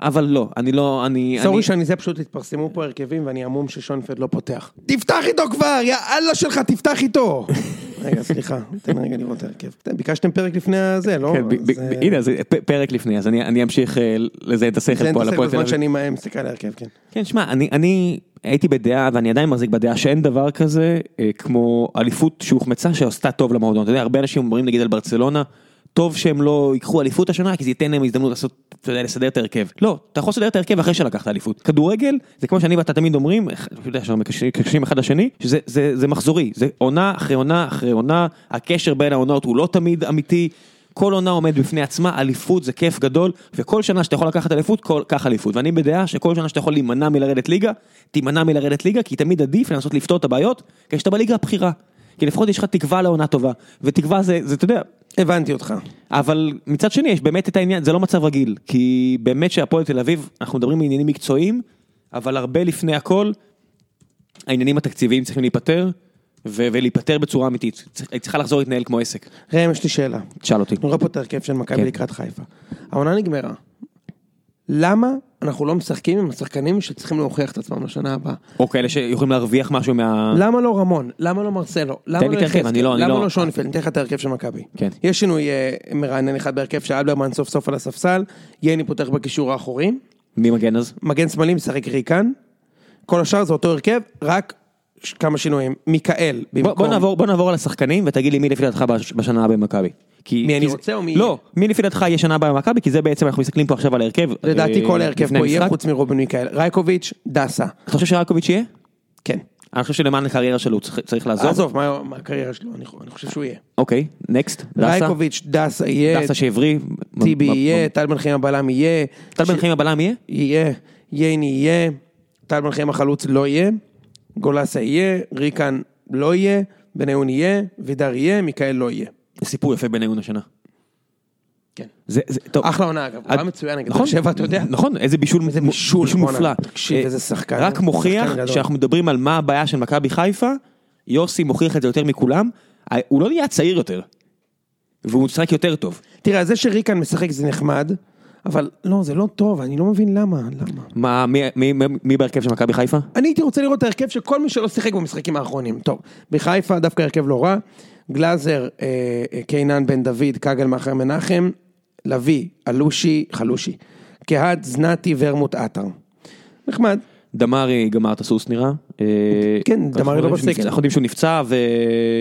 A: אבל לא, אני לא, אני...
B: סורי
A: אני...
B: שאני זה פשוט התפרסמו פה הרכבים ואני המום ששונפלד לא פותח. תפתח איתו כבר, יא אללה שלך, תפתח איתו. *laughs* רגע, סליחה, תן רגע לראות את ההרכב. אתם ביקשתם פרק לפני הזה, לא?
A: כן, ב- ב-
B: אז, אה,
A: הנה, זה פ- פרק לפני, אז אני אני אמשיך אה, לזהה את השכל
B: זה
A: פה על הפועל תל
B: בזמן
A: אביב.
B: שאני מה- מסתכל על ההרכב, כן.
A: כן, שמע, אני, אני הייתי בדעה, ואני עדיין מחזיק בדעה שאין דבר כזה אה, כמו אליפות שהוחמצה שעשתה טוב למועדון. אתה יודע, הרבה אנשים אומרים נגיד על ברצלונה, טוב שהם לא ייקחו אליפות השנה, כי זה ייתן להם הזדמנות לעשות, אתה יודע, לסדר את ההרכב. לא, אתה יכול לסדר את ההרכב אחרי שלקחת אליפות. כדורגל, זה כמו שאני ואתה תמיד אומרים, אתה יודע, שאנחנו מקשרים אחד לשני, שזה זה, זה מחזורי, זה עונה אחרי עונה אחרי עונה, הקשר בין העונות הוא לא תמיד אמיתי. כל עונה עומד בפני עצמה, אליפות זה כיף גדול, וכל שנה שאתה יכול לקחת אליפות, קח אליפות. ואני בדעה שכל שנה שאתה יכול להימנע מלרדת ליגה, תימנע מלרדת ליגה, כי תמיד עדיף לנסות לפתור את הבעיות, כשאתה בליגה הבכירה. כי לפחות יש לך תקווה לעונה טובה, ותקווה זה, זה, אתה יודע,
B: הבנתי אותך.
A: אבל מצד שני יש באמת את העניין, זה לא מצב רגיל, כי באמת שהפועל תל אביב, אנחנו מדברים מעניינים מקצועיים, אבל הרבה לפני הכל, העניינים התקציביים צריכים להיפתר, ו- ולהיפתר בצורה אמיתית. היא צריכה לחזור להתנהל כמו עסק.
B: ראם, יש לי שאלה.
A: תשאל אותי.
B: רואה פה את ההרכב של מכבי
A: כן.
B: לקראת חיפה. העונה נגמרה. למה אנחנו לא משחקים עם השחקנים שצריכים להוכיח את עצמם לשנה הבאה?
A: או כאלה שיכולים להרוויח משהו מה...
B: למה לא רמון? למה לא מרסלו? למה לא יחזקאל?
A: אני לא- אני
B: למה
A: לא-
B: לא שונפלד? ניתן לך את ההרכב של מכבי.
A: כן.
B: יש שינוי אה, מרענן אחד בהרכב שאלברמן סוף סוף על הספסל, ייני פותח בקישור האחורי,
A: מי מגן אז?
B: מגן שמאלי משחק ריקן, כל השאר זה אותו הרכב, רק כמה שינויים. מיכאל
A: בוא,
B: במקום...
A: בוא, נעבור, בוא נעבור על השחקנים ותגיד לי מי לפי דעתך בש- בשנה הבאה במכבי. כי-
B: מי אני
A: זה-
B: רוצה או מי
A: לא? מי לפי דעתך יהיה שנה הבאה במכבי, כי זה בעצם אנחנו מסתכלים פה עכשיו על ההרכב.
B: לדעתי
A: אה,
B: כל ההרכב פה יהיה. חוץ מרובין מיכאל. רייקוביץ', דסה.
A: אתה חושב שרקוביץ' יהיה?
B: כן.
A: אני חושב שלמען הקריירה שלו צריך, לעזוב.
B: עזוב, מה מה הקריירה שלו? אני אני חושב שהוא יהיה.
A: אוקיי, נקסט. דסה.
B: רייקוביץ', דסה יהיה,
A: דסה שהבריא.
B: טיבי יהיה, טל בן חיים הבלם יהיה.
A: טל בן חיים הבלם יהיה?
B: יהיה, ייני יהיה, טל בן חיים החלוץ לא יהיה, גולסה יהיה, ריקן לא יהיה, בניון יהיה, וידר יהיה, מיכאל לא יהיה.
A: זה סיפור יפה בינינו השנה.
B: כן.
A: זה, זה, טוב.
B: אחלה עונה אגב, הוא היה מצוין נגד
A: נכון,
B: באר שבע, אתה יודע.
A: נכון, איזה בישול,
B: איזה בישול, בואנה,
A: מופלא.
B: תקשיב,
A: אה,
B: איזה שחקן,
A: רק מוכיח. שאנחנו מדברים על מה הבעיה של מכבי חיפה, יוסי מוכיח את זה יותר מכולם, אה, הוא לא נהיה צעיר יותר, והוא משחק יותר טוב.
B: תראה, זה שריקן משחק זה נחמד, אבל לא, זה לא טוב, אני לא מבין למה, למה.
A: מה, מי, מי, מי, מי בהרכב של מכבי חיפה?
B: אני הייתי רוצה לראות את ההרכב של כל מי שלא שיחק במשחקים האחרונים. טוב, בחיפה דווקא הרכב לא רע, גלאזר, אה, אה, קיינן בן דוד, כגל מאחר מנחם, לביא, אלושי, חלושי, קהת, זנתי, ורמוט עטר. נחמד.
A: דמרי גמר את הסוס נראה. אה,
B: כן, דמרי לא בסגל.
A: אנחנו יודעים שהוא נפצע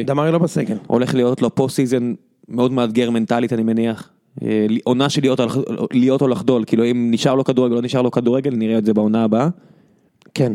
B: דמרי לא בסגל.
A: והולך להיות לו post season מאוד מאתגר מנטלית אני מניח. אה, עונה של להיות או לחדול, כאילו אם נשאר לו כדורגל או לא נשאר לו כדורגל, נראה את זה בעונה הבאה.
B: כן.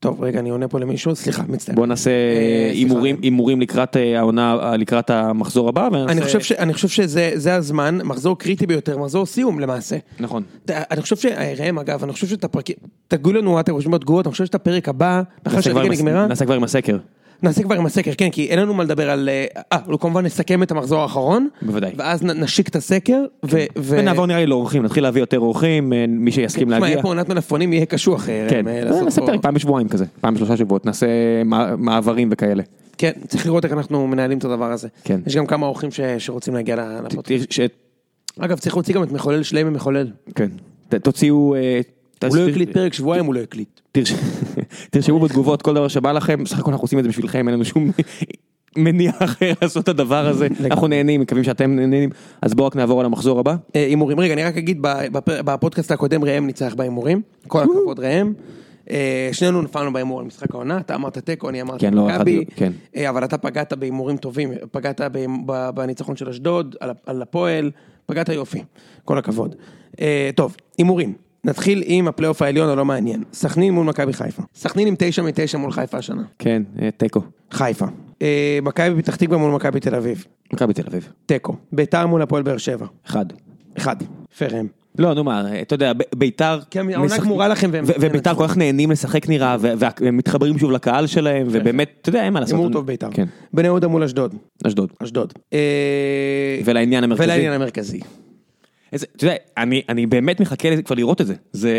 B: טוב, רגע, אני עונה פה למישהו, סליחה, מצטער.
A: בוא נעשה
B: אה,
A: הימורים. הימורים לקראת אה, העונה, לקראת המחזור הבא. ונעשה-
B: אני חושב, ש, אני חושב שזה זה הזמן, מחזור קריטי ביותר, מחזור סיום למעשה.
A: נכון.
B: אני חושב ש... ראם אגב, אני חושב שאת הפרקים... תגידו לנו אתם חושבים בתגובות, אני חושב שאת הפרק הבא,
A: כבר
B: שהליגה נגמרה,
A: נעשה כבר עם הסקר,
B: נעשה כבר עם הסקר, כן, כי אין לנו מה לדבר על... אה, אה, כמובן נסכם את המחזור האחרון,
A: בוודאי.
B: ואז נשיק את הסקר, ו... ו-
A: ונעבור נראה לי לאורחים, נתחיל להביא יותר אורחים, אה, מי שיסכים
B: תשמע,
A: להגיע.
B: יהיה פה עונת מלפפונים, יהיה קשוח, אה,
A: כן, נעשה פרק פעם בשבועיים כזה, פעם בשלושה שבועות, נעשה מע- מעברים וכאלה.
B: כן, צריך לראות איך אנחנו מנהלים את הדבר הזה.
A: כן.
B: יש גם כמה אורחים ש- שרוצים להגיע לפודקאסט. אגב, צריך להוציא גם את מחולל שלם ממחולל.
A: כן, תוציאו,
B: הוא לא הקליט פרק שבועיים, הוא לא הקליט.
A: תרש- תרשמו בתגובות כל דבר שבא לכם, בסך הכל אנחנו עושים את זה בשבילכם, אין לנו שום מניע אחר לעשות את הדבר הזה, אנחנו נהנים, מקווים שאתם נהנים, אז בואו רק נעבור על המחזור הבא.
B: אה, הימורים, רגע, אני רק אגיד, בפודקאסט הקודם ראם ניצח בהימורים, כל הכבוד ראם. אה, שנינו נפלנו בהימור על משחק העונה, אתה אמרת תיקו, אני אמרתי
A: כן, לא,
B: מכבי,
A: כן.
B: אה, אבל אתה פגעת בהימורים טובים, פגעת בניצחון של אשדוד, על הפועל, פגעת יופי, כל הכבוד. טוב, הימורים, נתחיל עם הפלייאוף העליון הלא מעניין, סכנין מול מכבי חיפה, סכנין עם תשע מתשע מול חיפה השנה,
A: כן, אה, תיקו,
B: חיפה, אה, מכבי פתח תקווה מול מכבי תל אביב,
A: מכבי תל אביב,
B: תיקו, ביתר מול הפועל באר שבע,
A: אחד.
B: אחד, פרם.
A: לא, נו מה, אתה יודע, ביתר...
B: כי העונה גמורה לכם והם-
A: וביתר כל כך נהנים לשחק נראה, והם מתחברים שוב לקהל שלהם, ובאמת, אתה יודע, אין מה לעשות.
B: הימור טוב בית"ר.
A: כן,
B: בני יהודה מול אשדוד.
A: אשדוד.
B: אשדוד. אה,
A: ולעניין המרכזי.
B: ולעניין המרכזי.
A: איזה, אתה יודע, אני, אני באמת מחכה לזה כבר לראות את זה. זה,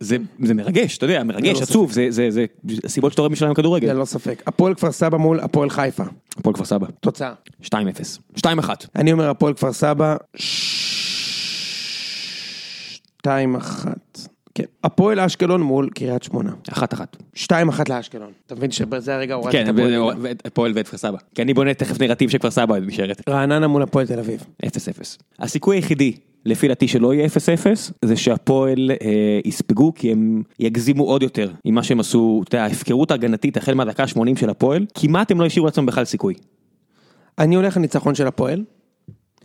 A: זה, זה מרגש, אתה יודע, מרגש,
B: ללא
A: עצוב, זה, זה, זה, הסיבות שאתה רואה מי שלהם כדורגל.
B: ללא ספק. הפועל כפר סבא מול הפועל חיפה.
A: הפועל כפר סבא.
B: תוצאה.
A: 2-0. 2-1.
B: אני אומר הפועל כפר סבא. שתיים אחת. כן. הפועל אשקלון מול קריית שמונה.
A: 1-1.
B: שתיים אחת לאשקלון. אתה מבין שבזה הרגע הורדתי
A: כן,
B: את הפועל.
A: ו- הפועל ואת כפר סבא. כי אני בונה תכף נרטיב שכפר סבא נשארת.
B: רעננה מול הפועל תל אביב.
A: 0-0. הסיכוי היחידי, לפי דעתי שלא יהיה 0-0, זה שהפועל אה, יספגו כי הם יגזימו עוד יותר עם מה שהם עשו, אתה יודע, ההפקרות ההגנתית החל מהדקה ה-80 של הפועל, כמעט הם לא השאירו לעצמם בכלל סיכוי.
B: אני הולך לניצחון של הפועל.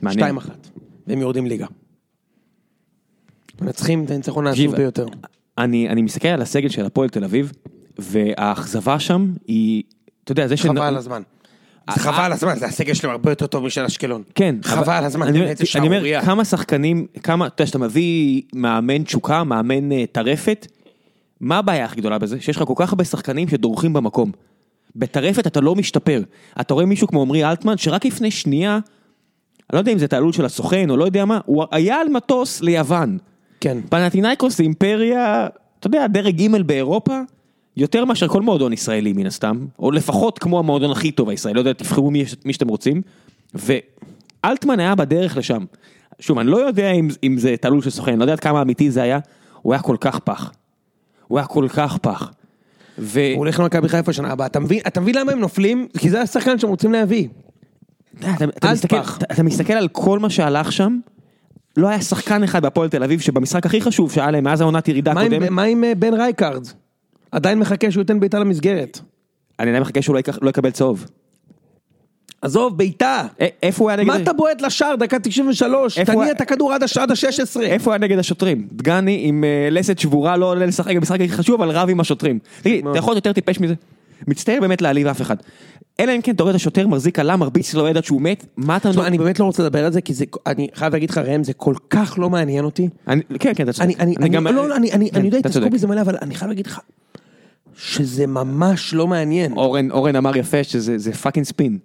A: מעניין.
B: שתיים אחת. והם יורדים ליגה. מנצחים את הניצחון העצוב ביותר.
A: אני, אני מסתכל על הסגל של הפועל תל אביב, והאכזבה שם היא, אתה יודע, זה ש...
B: חבל על הזמן. זה חבל על הזמן, זה הסגל שלהם הרבה יותר טוב משל אשקלון.
A: כן.
B: חבל על הזמן,
A: אני אומר-
B: באמת, זה
A: אני אומר,
B: שערורייה.
A: כמה שחקנים, כמה, אתה יודע, שאתה מביא מאמן תשוקה, מאמן אה, טרפת, מה הבעיה הכי גדולה בזה? שיש לך כל כך הרבה שחקנים שדורכים במקום. בטרפת אתה לא משתפר. אתה רואה מישהו כמו עמרי אלטמן, שרק לפני שנייה, אני לא יודע אם זה תעלול של הסוכן או לא יודע מה, הוא היה על מטוס ליוון.
B: כן.
A: פנטינאיקוס זה אימפריה, אתה יודע, דרג ג' באירופה, יותר מאשר כל מועדון ישראלי מן הסתם, או לפחות כמו המועדון הכי טוב הישראלי, לא יודע, תבחרו מי, מי שאתם רוצים, ואלטמן היה בדרך לשם. שוב, אני לא יודע אם, אם זה תעלול של סוכן, אני לא יודע כמה אמיתי זה היה, הוא היה כל כך פח. הוא היה כל כך פח. ו...
B: הוא הולך למכבי חיפה שנה הבאה. אתה מבין- אתה מבין למה הם נופלים? כי זה השחקן שהם רוצים להביא.
A: אתה, אתה, אתה, מסתכל. אתה, אתה מסתכל על כל מה שהלך שם, לא היה שחקן אחד בהפועל תל אביב שבמשחק הכי חשוב שהיה להם מאז העונת ירידה
B: מה עם-
A: הקודמת,
B: מה עם אה, בן רייקארד? עדיין מחכה שהוא ייתן בעיטה למסגרת.
A: אני עדיין מחכה שהוא לא, ייקח, לא יקבל צהוב.
B: עזוב, בעיטה!
A: א- איפה הוא היה נגד...
B: מה אתה בועט לשער, דקה 93?
A: איפה הוא
B: תניע את הכדור עד הש- עד ה-16.
A: איפה הוא היה נגד השוטרים? דגני עם אה, לסת שבורה לא עולה לשחק במשחק הכי חשוב, אבל רב עם השוטרים. תגיד. אתה יכול להיות יותר טיפש מזה? מצטער באמת להעליב אף אחד. אלא אם כן אתה רואה את השוטר מחזיק עלה, מרביץ לו עד שהוא מת, מה אתה...
B: תשמע, אני באמת לא רוצה לדבר על זה, כי זה, אני חייב להגיד לך ראם, זה כל כך לא מעניין אותי.
A: אני- כן, כן, אתה צודק.
B: אני, אני, אני,
A: גם-
B: לא, לא, אני, אני,
A: כן,
B: אני יודע, התעסקו. בזה מלא, אבל אני חייב להגיד לך, שזה ממש לא מעניין.
A: אורן, אורן אמר יפה שזה זה fucking ספין.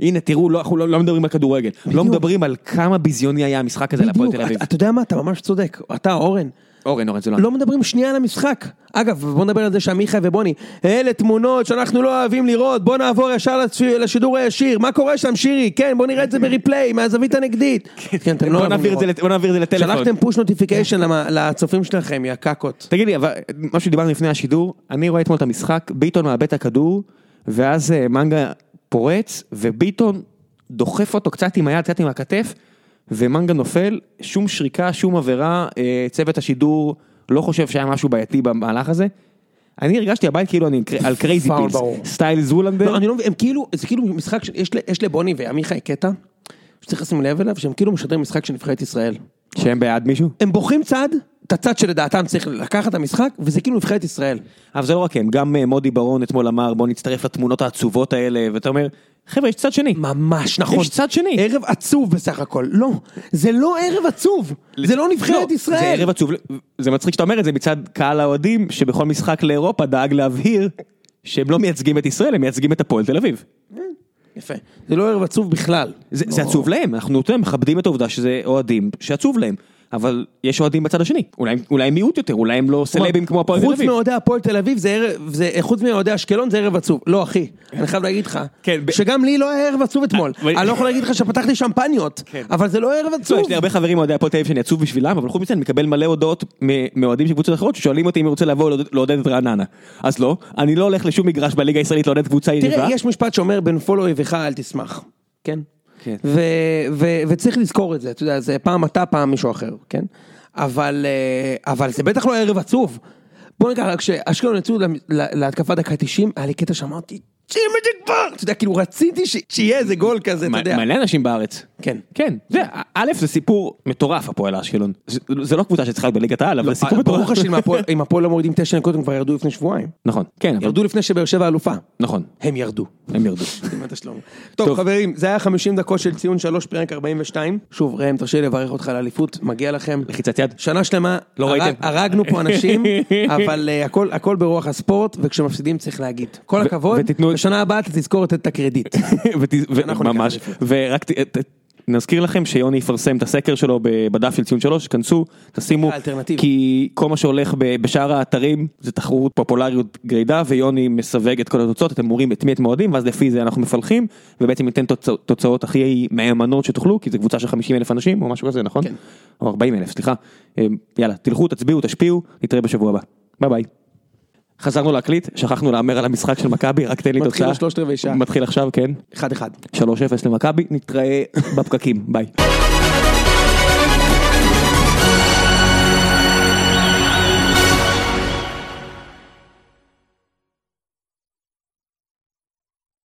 A: הנה תראו, לא, אנחנו לא, לא מדברים על כדורגל, לא
B: בדיוק.
A: מדברים על כמה ביזיוני היה המשחק הזה להפועל תל אביב.
B: אתה, אתה יודע מה, אתה ממש צודק, אתה אורן,
A: אורן, אורן, זה לא...
B: לא מדברים שנייה על המשחק. אגב, בוא נדבר על זה שעמיחי ובוני, אלה תמונות שאנחנו לא אוהבים לראות, בוא נעבור ישר לשידור הישיר, מה קורה שם שירי? כן, בוא נראה את זה בריפליי, מהזווית הנגדית. *laughs* כן, אתם לא אוהבים לראות.
A: בוא נעביר את זה לטלפון.
B: שלחתם push notification למ- לצופים שלכם, יא קקות.
A: תגיד לי, אבל מה שדיברנו לפני השידור, אני רואה אתמול את המשחק, ביטון מאבד את הכדור, ואז אה, מנגה פורץ, וביטון דוחף אותו קצת עם היד, קצת עם הכתף, ומנגה נופל, שום שריקה, שום עבירה, אה, צוות השידור לא חושב שהיה משהו בעייתי במהלך הזה. אני הרגשתי הבית כאילו אני על crazy
B: pills.
A: סטייל זולנדר.
B: לא, אני לא מבין, הם כאילו, זה כאילו משחק, יש לבוני ועמיחי קטע, שצריך לשים לב אליו, שהם כאילו משדרים משחק של נבחרת ישראל.
A: שהם בעד מישהו?
B: הם בוחרים צד, את הצד שלדעתם צריך לקחת את המשחק, וזה כאילו נבחרת ישראל.
A: אבל זה לא רק הם, גם אה, מודי ברון אתמול אמר בוא נצטרף לתמונות העצובות האלה, ואתה אומר, חבר'ה יש צד שני.
B: ממש נכון.
A: יש צד שני.
B: ערב עצוב בסך הכל. לא, זה לא ערב עצוב. זה לא נבחרת
A: לא,
B: ישראל.
A: זה ערב עצוב, זה מצחיק שאתה אומר את זה מצד קהל האוהדים שבכל משחק לאירופה דאג להבהיר שהם לא מייצגים את ישראל, הם מייצגים את הפועל תל אביב.
B: יפה. זה לא ערב עצוב בכלל.
A: זה, זה
B: לא.
A: עצוב להם, אנחנו מכבדים את העובדה שזה אוהדים שעצוב להם, אבל יש אוהדים בצד השני, אולי, הם- מיעוט יותר, אולי הם לא סלבים כמו הפועל תל
B: חוץ
A: אביב.
B: מאוהדי הפועל תל אביב, זה ערב, זה, חוץ מאוהדי אשקלון זה ערב עצוב. לא אחי, אני חייב להגיד לך,
A: כן,
B: שגם לי לא היה ערב עצוב אתמול.
A: אבל-
B: אני לא יכול להגיד לך שפתחתי שמפניות,
A: כן.
B: אבל זה לא ערב
A: לא,
B: עצוב.
A: יש לי הרבה חברים אוהדי הפועל תל אביב שאני עצוב בשבילם, אבל חוץ מזה אני מקבל מלא הודעות מאוהדים של קבוצות אחרות ששואלים אותי אם אני רוצה לבוא לעודד- את רעננה. אז לא, אני לא הולך לשום מגרש בליגה הישראלית לעודד קבוצה יריבה.
B: תראה, יש משפט שאומר בנפול אויביך אל תשמח, כן?
A: כן.
B: ו- ו- וצריך לזכור את זה, אתה יודע, זה פעם אתה, פעם מישהו אחר, כן? אבל, אה, אבל זה בטח לא ערב עצוב. בוא ניקח, כשאשקלון יצאו להתקפה דקה 90, היה לי קטע שאמרתי, זה כבר! אתה יודע, כאילו רציתי שיהיה איזה גול כזה, אתה יודע.
A: מלא אנשים בארץ.
B: כן.
A: כן, זה, א' זה סיפור מטורף הפועל אשקלון. זה- לא קבוצה שצריכה להיות בליגת העל, אבל זה סיפור
B: ברור
A: מטורף.
B: לך שאם *laughs* הפועל- אם הפועל לא מורידים תשע נקודות, הם כבר ירדו לפני שבועיים.
A: נכון, כן,
B: ירדו לפני שבאר שבע אלופה.
A: נכון,
B: הם ירדו.
A: הם ירדו. *laughs*
B: טוב. חברים, זה היה 50 דקות של ציון 3 פרק 42. שוב ראם, תרשה לי לברך אותך על האליפות, מגיע לכם.
A: לחיצת יד.
B: שנה שלמה,
A: לא ראיתם.
B: הרגנו פה אנשים, *laughs* אבל אה, הכל ברוח הספורט, וכשמפסידים צריך להגיד. כל הכבוד,
A: ותיתנו-
B: בשנה הבאה אתה תזכור לתת את הקרדיט. *laughs*
A: ממש. ורק נזכיר לכם שיוני יפרסם את הסקר שלו בדף של ציון שלוש, כנסו, תשימו. כי כל מה שהולך בשאר האתרים זה תחרות פופולריות גרידה ויוני מסווג את כל התוצאות, אתם אומרים את מי אתם אוהדים ואז לפי זה אנחנו מפלחים ובעצם ניתן תוצא- תוצאות הכי מהימנות שתוכלו כי זו קבוצה של 50 אלף אנשים או משהו כזה נכון?
B: כן.
A: או 40 אלף סליחה, אה, יאללה תלכו תצביעו תשפיעו, נתראה בשבוע הבא, ביי ביי. חזרנו להקליט, שכחנו להמר על המשחק של מכבי, רק תן לי
B: מתחיל
A: תוצאה.
B: בשלושת רבעי שעה.
A: מתחיל עכשיו, כן.
B: אחד אחד.
A: 3-0 למכבי, נתראה בפקקים, ביי.